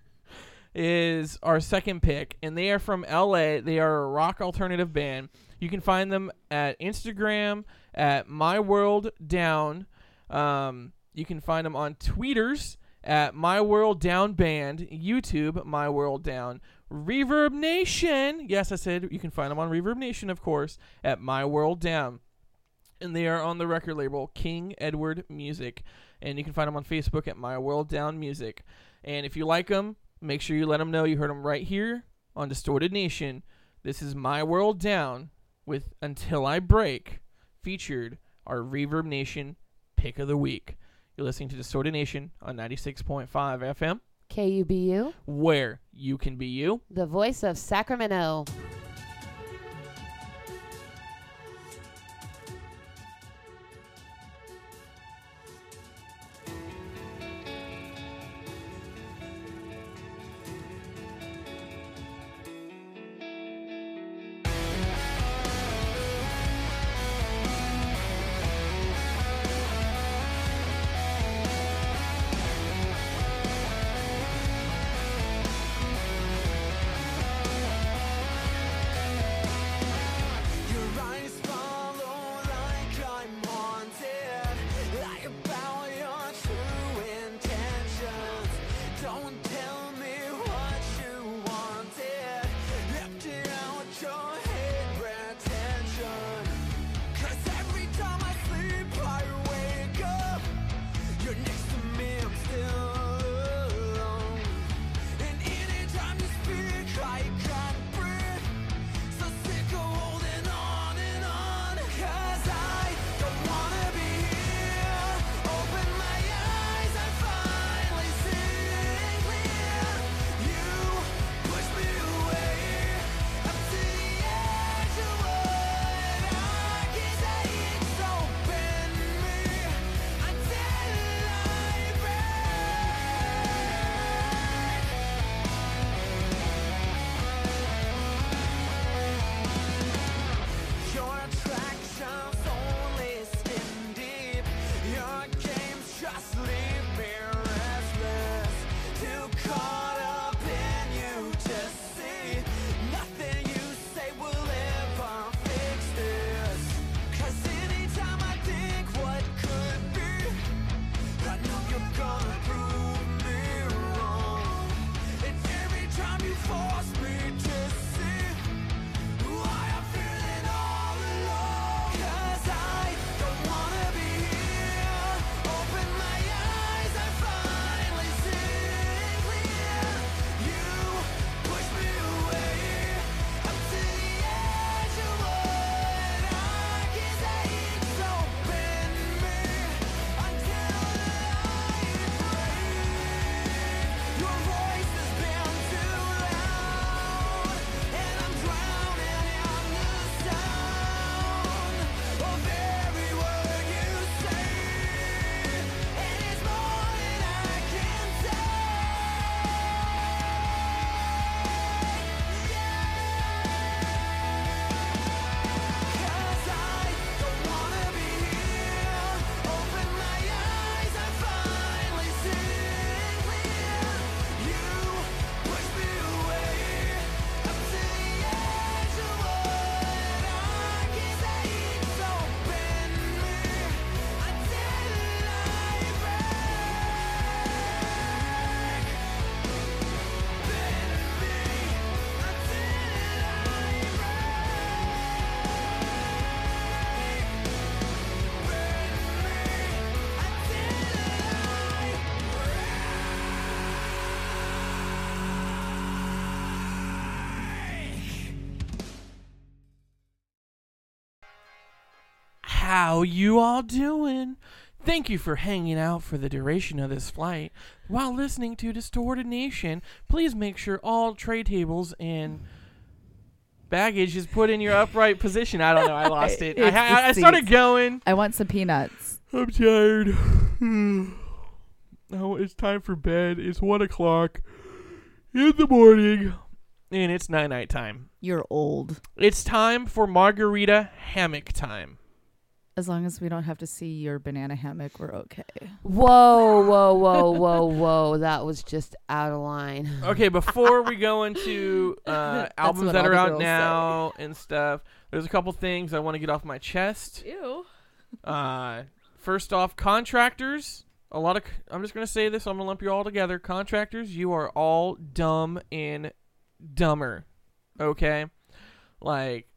(laughs) is our second pick, and they are from L.A. They are a rock alternative band. You can find them at Instagram at My World Down. Um, you can find them on tweeters at My World Down Band, YouTube My World Down, Reverb Nation. Yes, I said you can find them on Reverb Nation, of course, at My World Down and they are on the record label King Edward Music, and you can find them on Facebook at My World Down Music. And if you like them, make sure you let them know you heard them right here on Distorted Nation. This is My World Down with Until I Break, featured our Reverb Nation pick of the week. You're listening to Distorted Nation on 96.5 FM, KUBU, where you can be you. the voice of Sacramento. How you all doing? Thank you for hanging out for the duration of this flight. While listening to Distorted Nation, please make sure all tray tables and baggage is put in your upright position. I don't know. I lost (laughs) it. I, I started going. I want some peanuts. I'm tired. (sighs) oh, it's time for bed. It's one o'clock in the morning, and it's night night time. You're old. It's time for margarita hammock time. As long as we don't have to see your banana hammock, we're okay. Whoa, whoa, whoa, whoa, whoa! That was just out of line. Okay, before we go into uh, (laughs) albums that all are the out girls now and stuff, there's a couple things I want to get off my chest. Ew. Uh, first off, contractors. A lot of. I'm just gonna say this. I'm gonna lump you all together. Contractors, you are all dumb and dumber. Okay, like.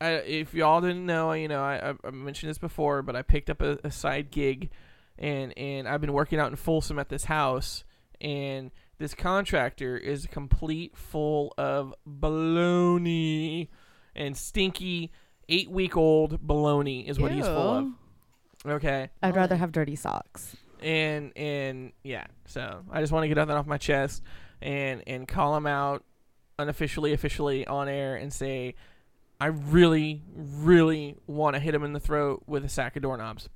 I, if y'all didn't know, you know, I, I- I mentioned this before, but I picked up a, a side gig, and and I've been working out in Folsom at this house, and this contractor is complete full of baloney and stinky eight week old baloney is what he's full of. Okay, I'd rather have dirty socks. and and yeah, so I just want to get that off my chest and and call him out unofficially, officially on air and say. I really, really want to hit him in the throat with a sack of doorknobs.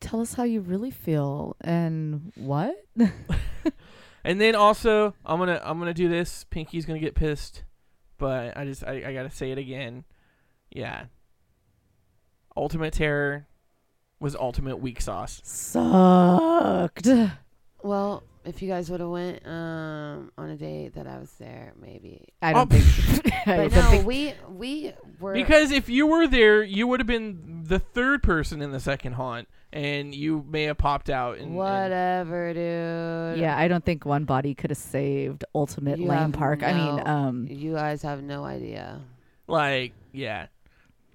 Tell us how you really feel and what? (laughs) And then also, I'm gonna I'm gonna do this. Pinky's gonna get pissed, but I just I, I gotta say it again. Yeah. Ultimate Terror was ultimate weak sauce. Sucked. Well, if you guys would have went um, on a date that I was there, maybe. I don't Oh, think. (laughs) (laughs) I But don't no, think- (laughs) we we were Because if you were there, you would have been the third person in the second haunt, and you may have popped out. And, and whatever, dude. yeah, I don't think one body could have saved Ultimate You Lane have Park. I mean, um, You guys have no idea. like yeah,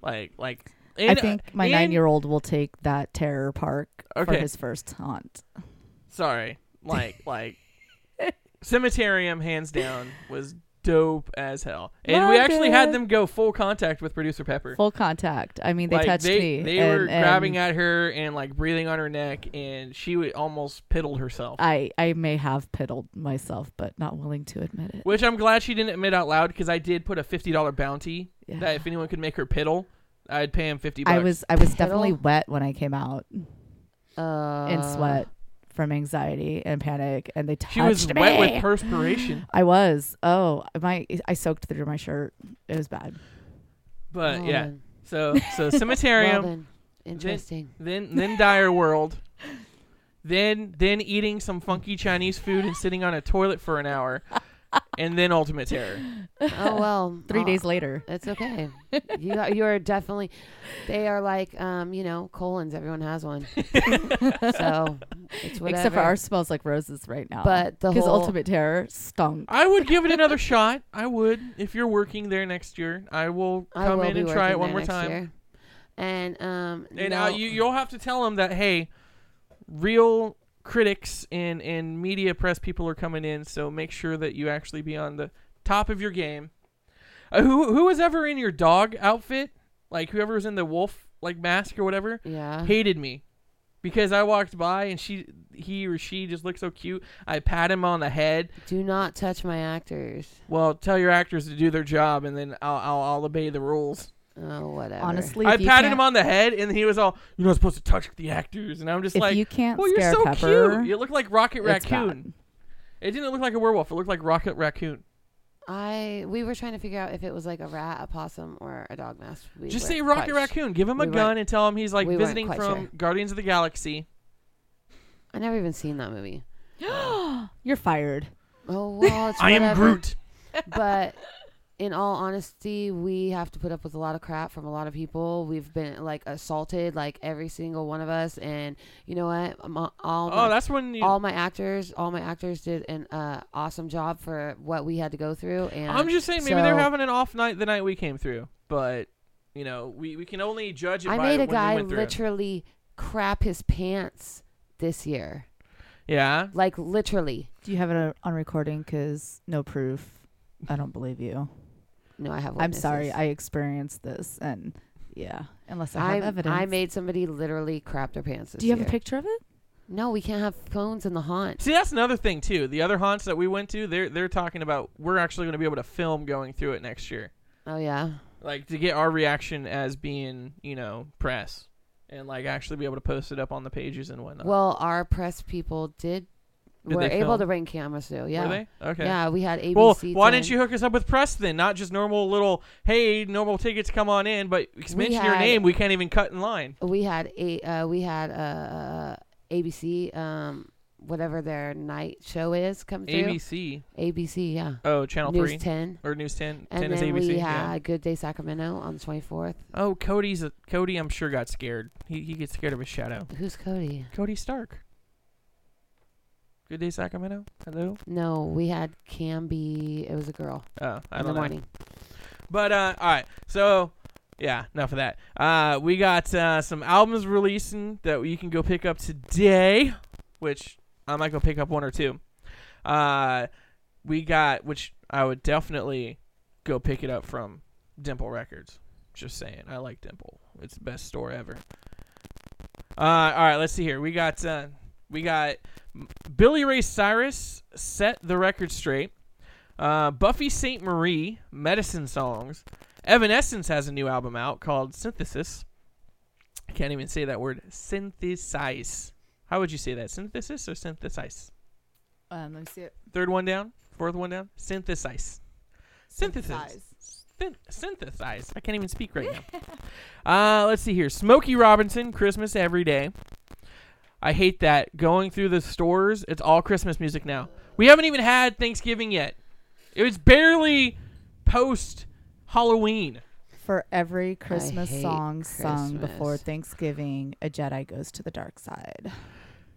like like. I think my and- nine-year-old will take that terror park for his first haunt. Sorry, like (laughs) like Cemeterium hands down was dope as hell, and we actually had them go full contact with producer Pepper. Full contact. I mean, they like, touched they, me. They and- were and grabbing at her and like breathing on her neck, and she would almost piddled herself. I I may have piddled myself, but not willing to admit it. Which I'm glad she didn't admit out loud because I did put a fifty dollar bounty Yeah. that if anyone could make her piddle, I'd pay him fifty bucks. I was I was definitely wet when I came out Uh, in sweat from anxiety and panic, and they touched She was me. wet with perspiration, I was. Oh, my! I soaked through my shirt. It was bad. but well yeah. then. So so (laughs) Well Cemeterium, then. Interesting. then then Dire World, (laughs) then then eating some funky Chinese food and sitting on a toilet for an hour, and then Ultimate Terror. oh well. (laughs) Three uh, days later. It's okay. (laughs) you are, you are definitely. They are like um you know colons. Everyone has one. (laughs) so it's whatever. Except for ours smells like roses right now. But the because whole- Ultimate Terror stunk. I would give it another shot. I would if you're working there next year. I will I come will in and try it one more time. year. And um And no, uh, you you'll have to tell them that hey, real critics and and media press people are coming in, so make sure that you actually be on the top of your game. Uh, who who was ever in your dog outfit, like whoever was in the wolf like mask or whatever, yeah. hated me because I walked by and she he or she just looked so cute. I pat him on the head. Do not touch my actors. Well, tell your actors to do their job, and then I'll I'll, I'll obey the rules. Oh whatever. Honestly, I patted can't- him on the head, and he was all, "You're not supposed to touch the actors," and I'm just If like, you can't "Well, you're scare so Pepper, cute. You look like Rocket it's Raccoon." It didn't look like a werewolf. It looked like Rocket Raccoon. I we were trying to figure out if it was like a rat, a possum, or a dog mask. We Just weren't say quite Rocket sh- Raccoon. Give him a we gun weren't- and tell him he's like we weren't visiting quite from sure. Guardians of the Galaxy. I never even seen that movie. (gasps) You're fired. Oh well, it's (laughs) I am whatever. Groot. but in all honesty, we have to put up with a lot of crap from a lot of people. We've been like assaulted, like every single one of us. And you know what? I'm all all my, Oh, that's when you. all my actors, all my actors did an uh, awesome job for what we had to go through. And I'm just saying, maybe they're having an off night the night we came through, but you know, we, we can only judge it I by made a when we guy went literally crap his pants this year, Yeah. like literally. Do you have it on recording? Because no proof. I don't believe you. No, I have. One. I'm sorry. I experienced this, and Yeah, unless I have I evidence. I made somebody literally crap their pants. This Do you have year. a picture of it? No, we can't have phones in the haunt. See, that's another thing too. The other haunts that we went to, they're they're talking about we're actually going to be able to film going through it next year, Oh yeah. like to get our reaction as being you know press, and like actually be able to post it up on the pages and whatnot. Well, our press people did. Did were able film? to bring cameras too. Yeah. Were they? Okay. Yeah, we had ABC. Well, why didn't you hook us up with press then? Not just normal little, hey, normal tickets, come on in, but We mention your name, we can't even cut in line. We had a uh, we had uh, ABC um whatever their night show is come through. ABC. ABC, yeah. Oh, Channel News 3. 10. Or News 10. And 10 is ABC. we yeah. had Good Day Sacramento on the 24th. Oh, Cody's a, Cody. I'm sure got scared. He he gets scared of his shadow. Who's Cody? Cody Stark. Good day, Sacramento. Hello. No, we had Camby. It was a girl Oh, I in don't the know. morning. But uh, all right. So yeah, enough of that. Uh, we got uh, some albums releasing that you can go pick up today, which I might go pick up one or two. Uh, we got which I would definitely go pick it up from Dimple Records. Just saying, I like Dimple. It's the best store ever. Uh, all right, let's see here. We got uh, we got Billy Ray Cyrus set the record straight. Uh, Buffy Sainte-Marie, Medicine Songs. Evanescence has a new album out called Synthesis. I can't even say that word. Synthesize. How would you say that? Synthesis or synthesize? Um, let me see it. Third one down. Fourth one down. Synthesize. Synthesis. Synthesize. Synthesize. I can't even speak right now. (laughs) uh, let's see here. Smokey Robinson, Christmas Every Day. I hate that. Going through the stores, it's all Christmas music now. We haven't even had Thanksgiving yet. It was barely post Halloween. For every Christmas hate song sung before Thanksgiving, a Jedi goes to the dark side.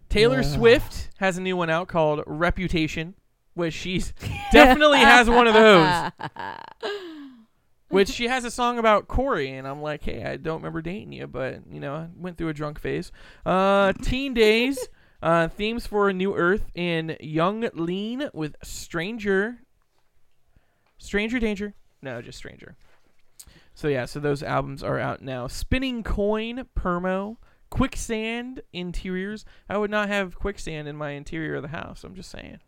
Taylor Ugh. Swift has a new one out called Reputation, which she's (laughs) definitely has one of those. (laughs) Which she has a song about Corey, and I'm like, hey, I don't remember dating you, but you know, I went through a drunk phase. Uh, Teen Daze, (laughs) uh, themes for a new Earth, in Yung Lean with Stranger. Stranger Danger? No, just Stranger. So yeah, so those albums are out now. Spinning Coin, Permo, Quicksand Interiors. I would not have quicksand in my interior of the house. I'm just saying.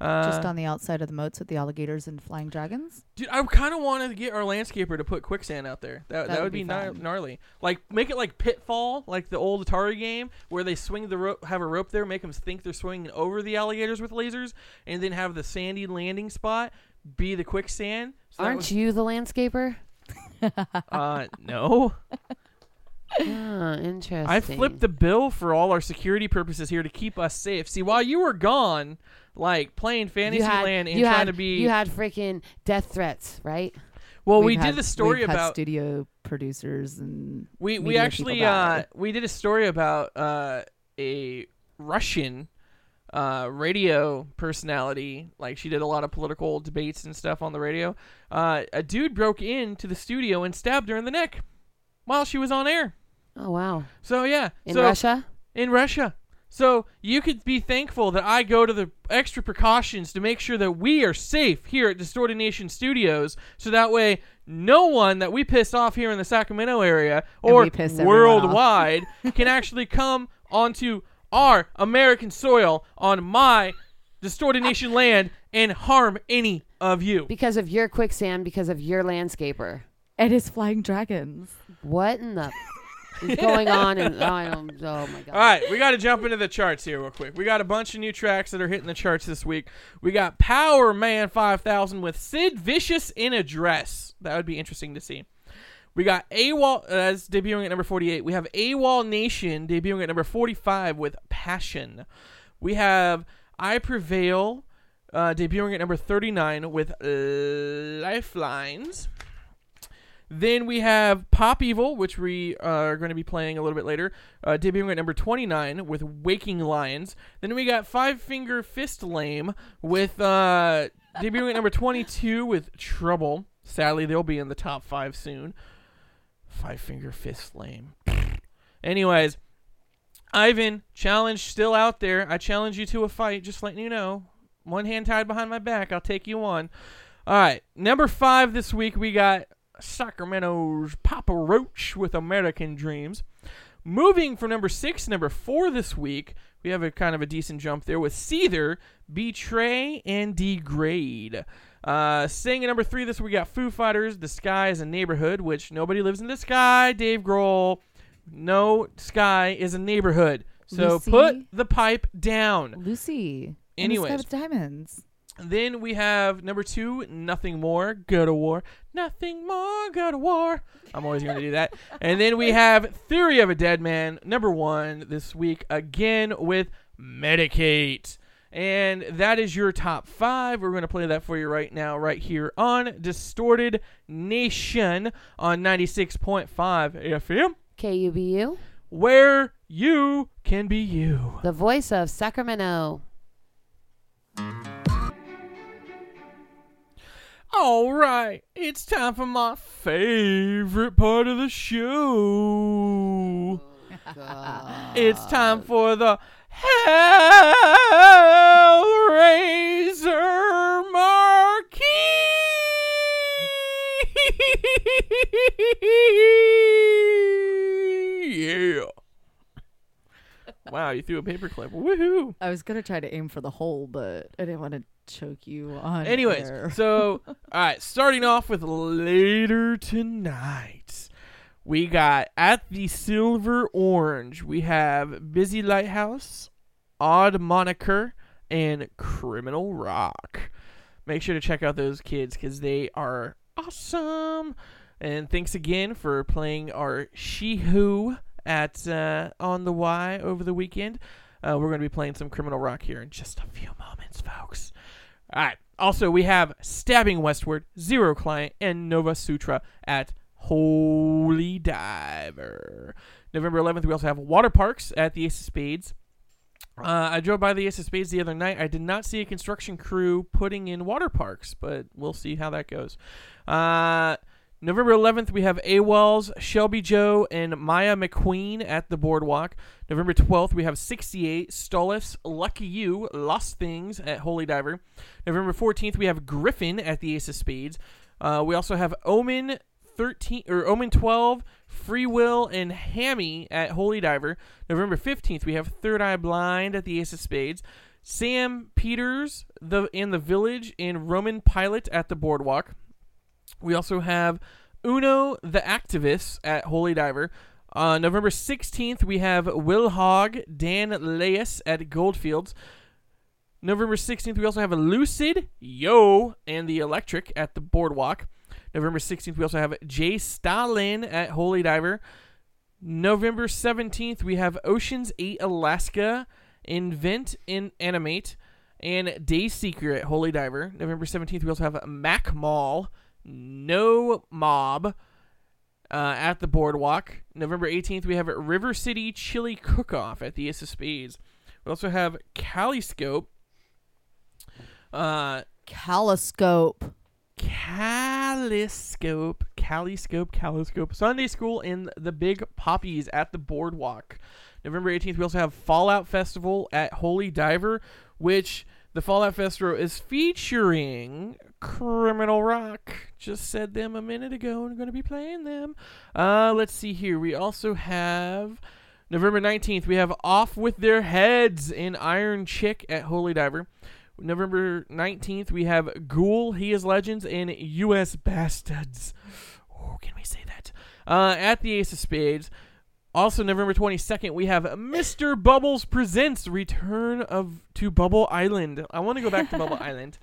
Uh, Just on the outside of the moats with the alligators and flying dragons. Dude, I kind of wanted to get our landscaper to put quicksand out there. That, that, That would would be, be gnar- gnarly. Like make it like Pitfall, like the old Atari game, where they swing the rope, have a rope there, make them think they're swinging over the alligators with lasers, and then have the sandy landing spot be the quicksand. So Aren't was- you the landscaper? (laughs) Uh, no. (laughs) Ah, interesting. I flipped the bill for all our security purposes here to keep us safe. See, while you were gone, like playing Fantasyland and you trying had, to be, You had freaking death threats, right? well, we We've did had- the story we've had about studio producers and We we actually uh we did a story about uh a Russian uh radio personality like she did a lot of political debates and stuff on the radio. Uh a dude broke into the studio and stabbed her in the neck while she was on air. Oh wow. So yeah, In so, Russia? in Russia. So you could be thankful that I go to the extra precautions to make sure that we are safe here at Distorted Nation Studios, so that way no one that we piss off here in the Sacramento area or we piss worldwide (laughs) can actually come onto our American soil on my Distorted Nation land and harm any of you. Because of your quicksand, because of your landscaper. and his flying dragons. What in the going on? And oh, I don't. Oh my god. All right, we got to jump into the charts here real quick. We got a bunch of new tracks that are hitting the charts this week. We got Powerman 5000 with Sid Vicious in a dress. That would be interesting to see. We got AWOL uh, that's debuting at number 48. We have AWOL Nation debuting at number 45 with Passion. We have I Prevail uh, debuting at number 39 with uh, Lifelines. Then we have Pop Evil, which we uh, are going to be playing a little bit later, uh, debuting at number 29 with Waking Lions. Then we got Five Finger Fist Lame with uh, debuting at number 22 with Trouble. Sadly, they'll be in the top five soon. Five Finger Fist Lame. Anyways, Ivan, challenge still out there. I challenge you to a fight, just letting you know. One hand tied behind my back, I'll take you on. All right, number five this week we got Sacramento's Papa Roach with American Dreams. Moving from number six to number four this week, we have a kind of a decent jump there with Seether, Betray, and Degrade. Uh, staying at number three this week, we got Foo Fighters, The Sky is a Neighborhood, which nobody lives in the sky, Dave Grohl. No sky is a neighborhood. So Lucy? put the pipe down. Lucy. Anyways. And the Sky with Diamonds. Then we have number two, Nothing More, Go to War. Nothing More, Go to War. I'm always going to do that. (laughs) And then we have Theory of a Dead Man, number one this week, again with Medicate. And that is your top five. We're going to play that for you right now, right here on Distorted Nation on 96.5 FM, KUBU, where you can be you. the voice of Sacramento. All right, it's time for my favorite part of the show. Oh, it's time for the Hellraiser Marquee. (laughs) yeah. Wow, you threw a paperclip. Woohoo. I was gonna try to aim for the hole, but I didn't want to choke you on. Anyways, air. so (laughs) all right, starting off with later tonight, we got at the Silver Orange. We have Busy Lighthouse, Odd Moniker, and Criminal Rock. Make sure to check out those kids because they are awesome. And thanks again for playing our She Who at uh, on the Y over the weekend. Uh, we're going to be playing some Criminal Rock here in just a few moments, folks. All right. Also, we have Stabbing Westward, Zero Client, and Nova Sutra at Holy Diver. November 11th, we also have Water Parks at the Ace of Spades. Uh, I drove by the Ace of Spades the other night. I did not see a construction crew putting in water parks, but we'll see how that goes. Uh, November 11th, we have AWOLs, Shelby Joe, and Maya McQueen at the Boardwalk. November 12th, we have 68, Stollis, Lucky You, Lost Things at Holy Diver. November 14th, we have Griffin at the Ace of Spades. Uh, we also have Omen 13 or Omen 12, Free Will, and Hammy at Holy Diver. November 15th, we have Third Eye Blind at the Ace of Spades. Sam Peters the in the Village and Roman Pilot at the Boardwalk. We also have Uno the Activist at Holy Diver. Uh, November 16th, we have Will Hogg, Dan Leas at Goldfields. November 16th, we also have Lucid, Yo, and the Electric at the Boardwalk. November 16th, we also have Jay Stalin at Holy Diver. November 17th, we have Oceans Ate Alaska, Invent in Animate, and Dayseeker at Holy Diver. November 17th, we also have Mac Mall, No Mob uh, at the Boardwalk. November 18th, we have River City Chili Cook Off at the Ace of Spades. We also have Caliscope. Uh, Caliscope. Caliscope, Caliscope, Caliscope. Sunday School in the Big Poppies at the Boardwalk. November 18th, we also have Fallout Festival at Holy Diver, which the Fallout Festival is featuring Criminal Rock. Just said them a minute ago and going to be playing them. Uh, let's see here. We also have November 19th, we have Off with Their Heads in Iron Chic at Holy Diver. November 19th, we have Ghoul, He is Legends, and U.S. Bastards. Oh, can we say that? Uh, at the Ace of Spades. Also, November 22nd, we have Mr. Bubbles Presents Return of to Bubble Island. I want to go back to Bubble (laughs) Island.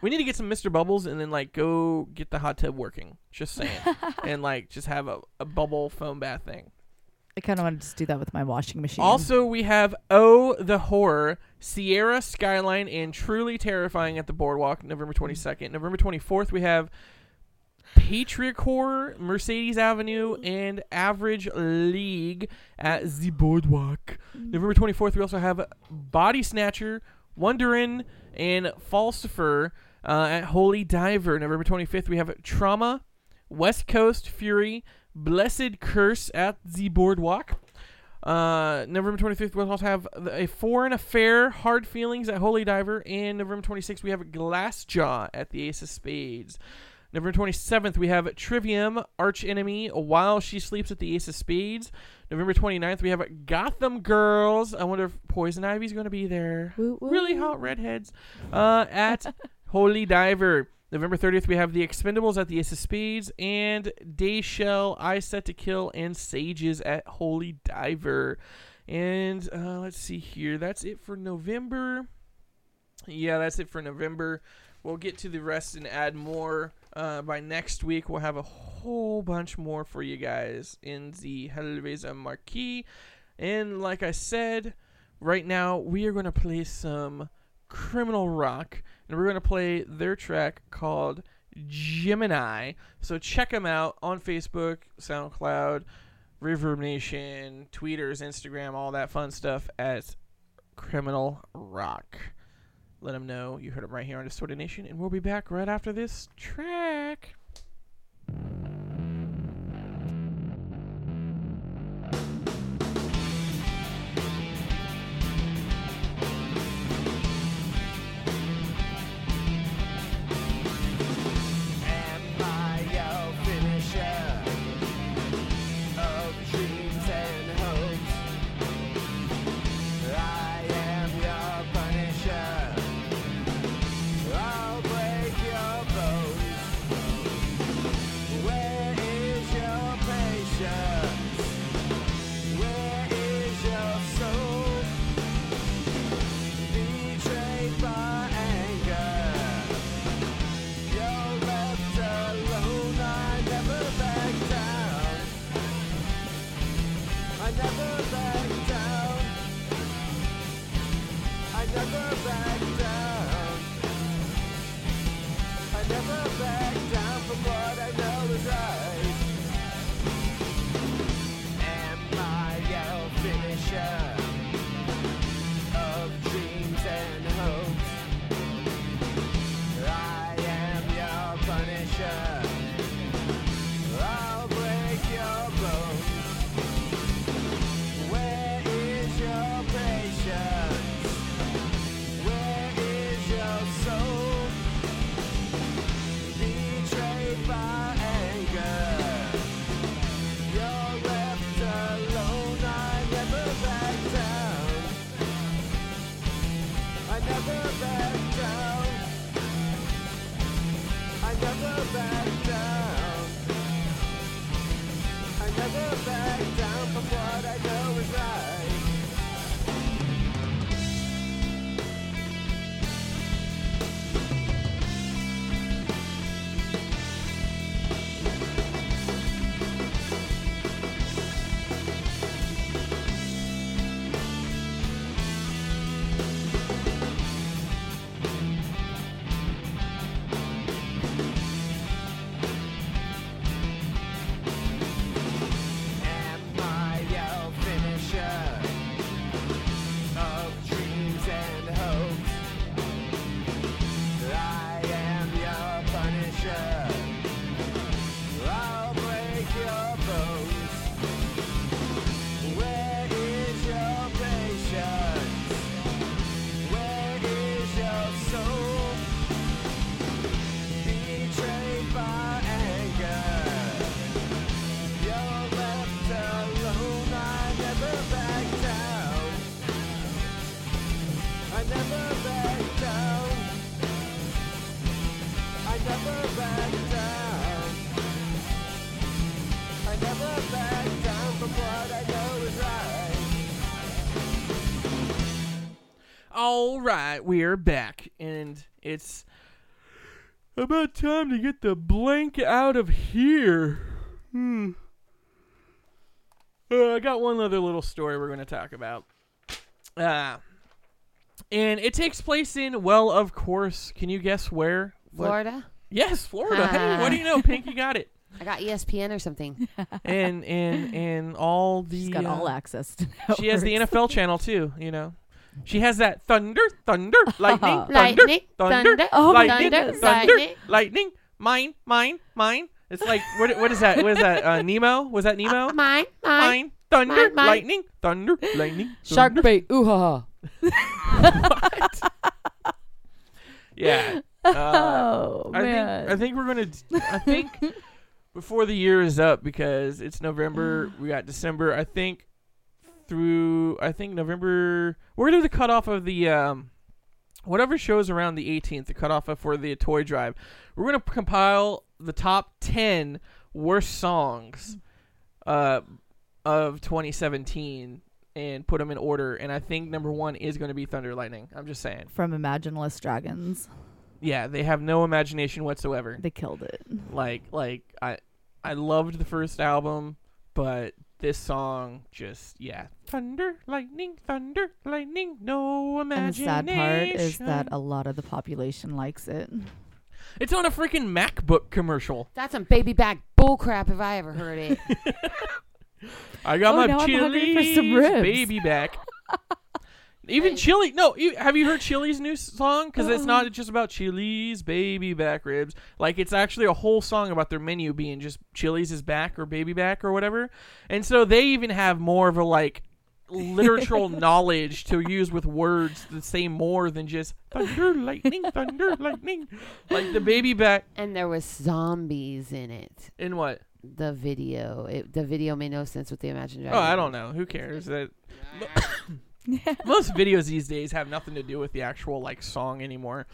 We need to get some Mr. Bubbles and then, like, go get the hot tub working. Just saying. (laughs) and, like, just have a, a bubble foam bath thing. I kind of wanted to do that with my washing machine. Also, we have Oh the Horror, Sierra Skyline, and Truly Terrifying at the Boardwalk, November mm. 22nd. November 24th, we have Patriot Horror, Mercedes Avenue, mm. and Average League at the Boardwalk. Mm. November 24th, we also have Body Snatcher, Wonderin, and Falsifer uh, at Holy Diver. November 25th, we have Trauma, West Coast Fury, Blessed Curse at the Boardwalk. Uh, November 25th, we'll also have a Foreign Affair, Hard Feelings at Holy Diver. And November 26th, we have Glassjaw at the Ace of Spades. November 27th, we have Trivium, Arch Enemy, While She Sleeps at the Ace of Spades. November 29th, we have Gotham Girls. I wonder if Poison Ivy's going to be there. Woo, woo. Really hot redheads. Uh, at (laughs) Holy Diver. November 30th, we have The Expendables at the Ace of Spades. And Dayshell, I Set to Kill, and Sages at Holy Diver. And uh, let's see here. That's it for November. Yeah, that's it for November. We'll get to the rest and add more uh, by next week. We'll have a whole bunch more for you guys in the Hellraiser Marquee. And like I said, right now we are going to play some criminal rock, and we're going to play their track called Gemini. So check them out on Facebook, SoundCloud, Reverb Nation, Tweeters, Instagram, all that fun stuff at Criminal Rock. Let them know you heard them right here on Distorted Nation, and we'll be back right after this track. Right, we're back, and it's about time to get the blank out of here. Hmm. Uh, I got one other little story we're going to talk about. Uh, and it takes place in, well, of course, can you guess where? What- Florida. Yes, Florida. hey, what do you know? Pinky got it. (laughs) I got ESPN or something. (laughs) And and and all the She's got uh, all access to She has the. NFL channel too, you know. She has that thunder, thunder, (laughs) lightning, thunder, (laughs) Lightning, thunder, thunder, oh lightning, goodness. thunder, Lightning. lightning, mine, mine, mine. It's like what? What is that? What is that? Uh, (laughs) Nemo? Was that Nemo? Mine, mine. Mine, thunder, mine, mine. lightning, thunder, lightning. Shark bait. Ooh ha ha. Yeah. Uh, Oh I man. I I think we're gonna. I think before the year is up because it's November. we got December. I think through. I think November. We're gonna do the cutoff of the um, whatever shows around the 18th. The cutoff of for the toy drive. We're gonna compile the top 10 worst songs, uh, of 2017 and put them in order. And I think number one is going to be Thunder Lightning. I'm just saying. From Imagineless Dragons. Yeah, they have no imagination whatsoever. They killed it. Like like I I loved the first album, but this song just yeah. Thunder, lightning, thunder, lightning, no imagination And the sad part is that a lot of the population likes it. it's on a freaking MacBook commercial. That's some baby back bullcrap if I ever heard it. (laughs) I got Oh, my now I'm for some ribs. baby back. (laughs) Even Chili, no. Have you heard Chili's new song? Because it's not just about Chili's baby back ribs. Like it's actually a whole song about their menu being just Chili's is back or baby back or whatever. And so they even have more of a like literal (laughs) knowledge to use with words that say more than just thunder lightning (laughs) thunder lightning like the baby back and there was zombies in it. in what The video, it, the video made no sense with the Imagine Dragons. oh i don't know who cares that (coughs) (coughs) (laughs) most videos these days have nothing to do with the actual like song anymore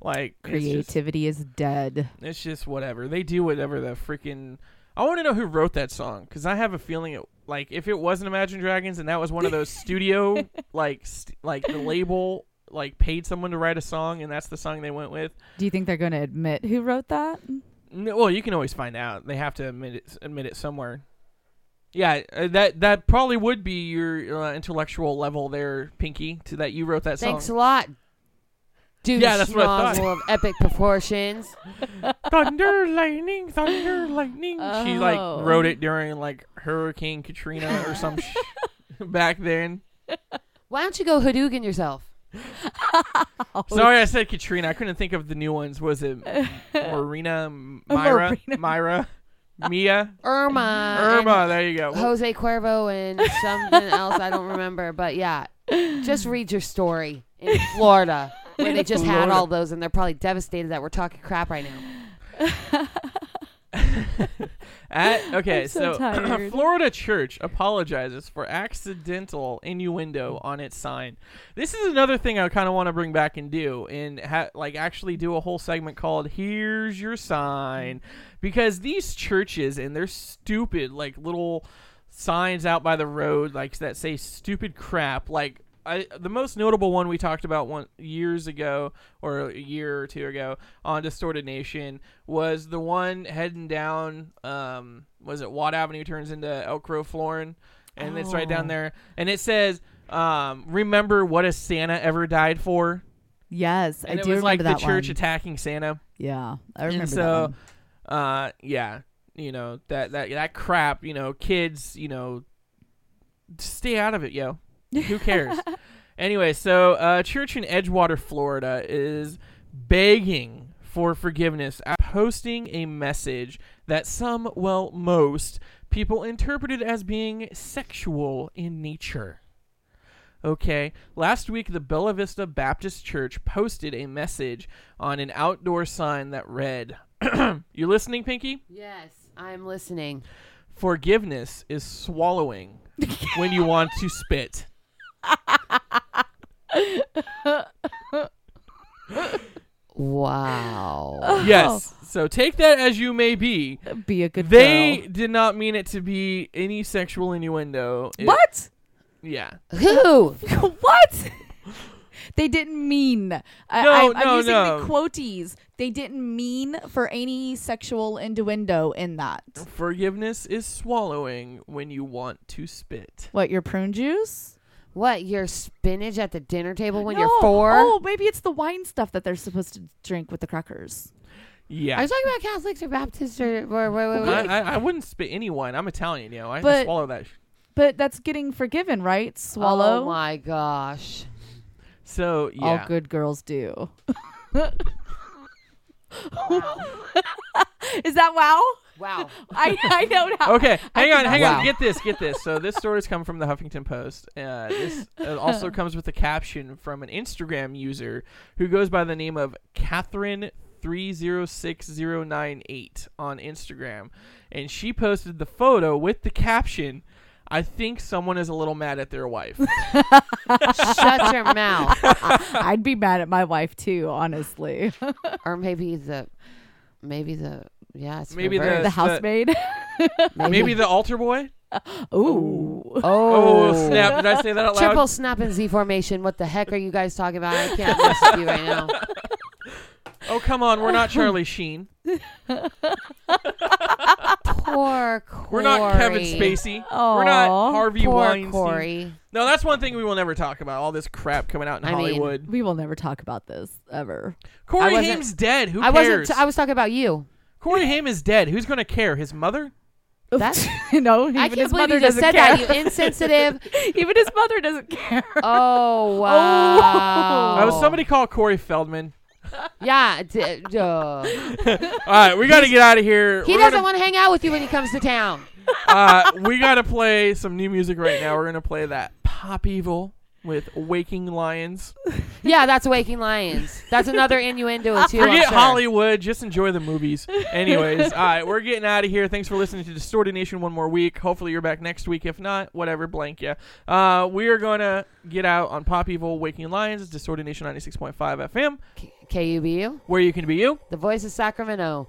like it's just- Creativity is dead. It's just whatever. They do whatever the freaking. I want to know who wrote that song because I have a feeling it like if it wasn't Imagine Dragons and that was one of those studio (laughs) like st- like the label like paid someone to write a song and that's the song they went with. Do you think they're going to admit who wrote that? No, well, you can always find out. They have to admit it admit it somewhere. Yeah, uh, that that probably would be your uh, intellectual level there, Pinky, to that you wrote that song. Thanks a lot. Dude, Yeah, that's what I thought. of epic proportions. (laughs) thunder, lightning, thunder, lightning. She like Oh. wrote it during like Hurricane Katrina or some sh- (laughs) back then. Why don't you go Hadouken yourself? (laughs) Sorry, I said Katrina. I couldn't think of the new ones. Was it Marina, Myra, Marina. Myra, Mia, Irma. Irma? There you go. Jose Cuervo and something else I don't remember. But yeah, just read your story in Florida where they just had all those and they're probably devastated that we're talking crap right now. (laughs) At, (laughs) okay, I'm so tired. (clears throat) Florida church apologizes for accidental innuendo on its sign. This is another thing I kind of want to bring back and do, and ha- like actually do a whole segment called "Here's Your Sign," because these churches and their stupid like little signs out by the road like that say stupid crap like I, the most notable one we talked about one years ago or a year or two ago on Distorted Nation was the one heading down um was it Watt Avenue turns into Elk Grove Florin and it's right down Oh. there. And it says um remember what a Santa ever died for? Yes, and I it do was like the church one. attacking Santa. Yeah, I remember and that so uh yeah you know that that that crap you know kids you know stay out of it yo who cares anyway so uh church in edgewater florida is begging for forgiveness after posting a message that some well most people interpreted as being sexual in nature Okay. Last week, the Bella Vista Baptist Church posted a message on an outdoor sign that read, (clears throat) You listening, Pinky? Yes, I'm listening. Forgiveness is swallowing when you want to spit. Wow. Yes. So take that as you may be. Be a good They girl. did not mean it to be any sexual innuendo. It- What? Yeah. Who? (laughs) what? They didn't mean. I, No, I, I'm no, using no. the quoties. They didn't mean for any sexual innuendo in that. Forgiveness is swallowing when you want to spit. What your prune juice? What? Your spinach at the dinner table when No. you're four? Oh, maybe it's the wine stuff that they're supposed to drink with the crackers. Yeah. I was talking about Catholics or Baptists or wait, wait, wait, I. I, I wouldn't spit any wine. I'm Italian, you know. I But- swallow that. sh- But that's getting forgiven, right? Swallow. Oh my gosh. So yeah. All good girls do. (laughs) (laughs) Is that wow? Wow. (laughs) I I don't know. Okay, hang on, cannot- hang on. Get this, get this. So this story's come from the Huffington Post. Uh, this uh, (laughs) also comes with a caption from an Instagram user who goes by the name of Catherine three zero six zero nine eight on Instagram, and she posted the photo with the caption. I think someone is a little mad at their wife. (laughs) Shut your mouth. I'd be mad at my wife too, honestly. Or maybe the, maybe the, yeah, it's Maybe the- reversed. the housemaid. (laughs) Maybe the altar boy. (laughs) Ooh. Oh, oh, Oh snap! Did I say that out loud? Triple snap and Z formation. What the heck are you guys talking about? I can't listen to you right now. (laughs) Oh come on, we're not Charlie Sheen. Poor Corey. We're not Kevin Spacey. We're not Aw, Harvey Poor Weinstein. Corey. No, that's one thing we will never talk about. All this crap coming out in I mean- Hollywood. We will never talk about this ever. Corey wasn't- Haim's dead. Who I cares? wasn't. I was talking about you. Corey Haim is dead. Who's going to care? His mother? That (laughs) (laughs) no, even I can't his believe mother you just doesn't said care. that. You insensitive. (laughs) even his mother doesn't care. Oh wow. Oh, somebody call Corey Feldman. Yeah. D- duh. All right, we got to get out of here. He We're doesn't gonna- want to hang out with you when he comes to town. uh, we got to play some new music right now. We're going to play that Pop Evil with Waking Lions. (laughs) Yeah, that's Waking Lions. That's another innuendo (laughs) too. Forget sure. Hollywood. Just enjoy the movies. (laughs) Anyways, all right, we're getting out of here. Thanks for listening to Distorted Nation one more week. Hopefully you're back next week. If not, whatever, blank yeah. Uh, we are going to get out on Pop Evil, Waking Lions, Distorted Nation 96.5 FM, KUBU, where you can be you. the voice of Sacramento.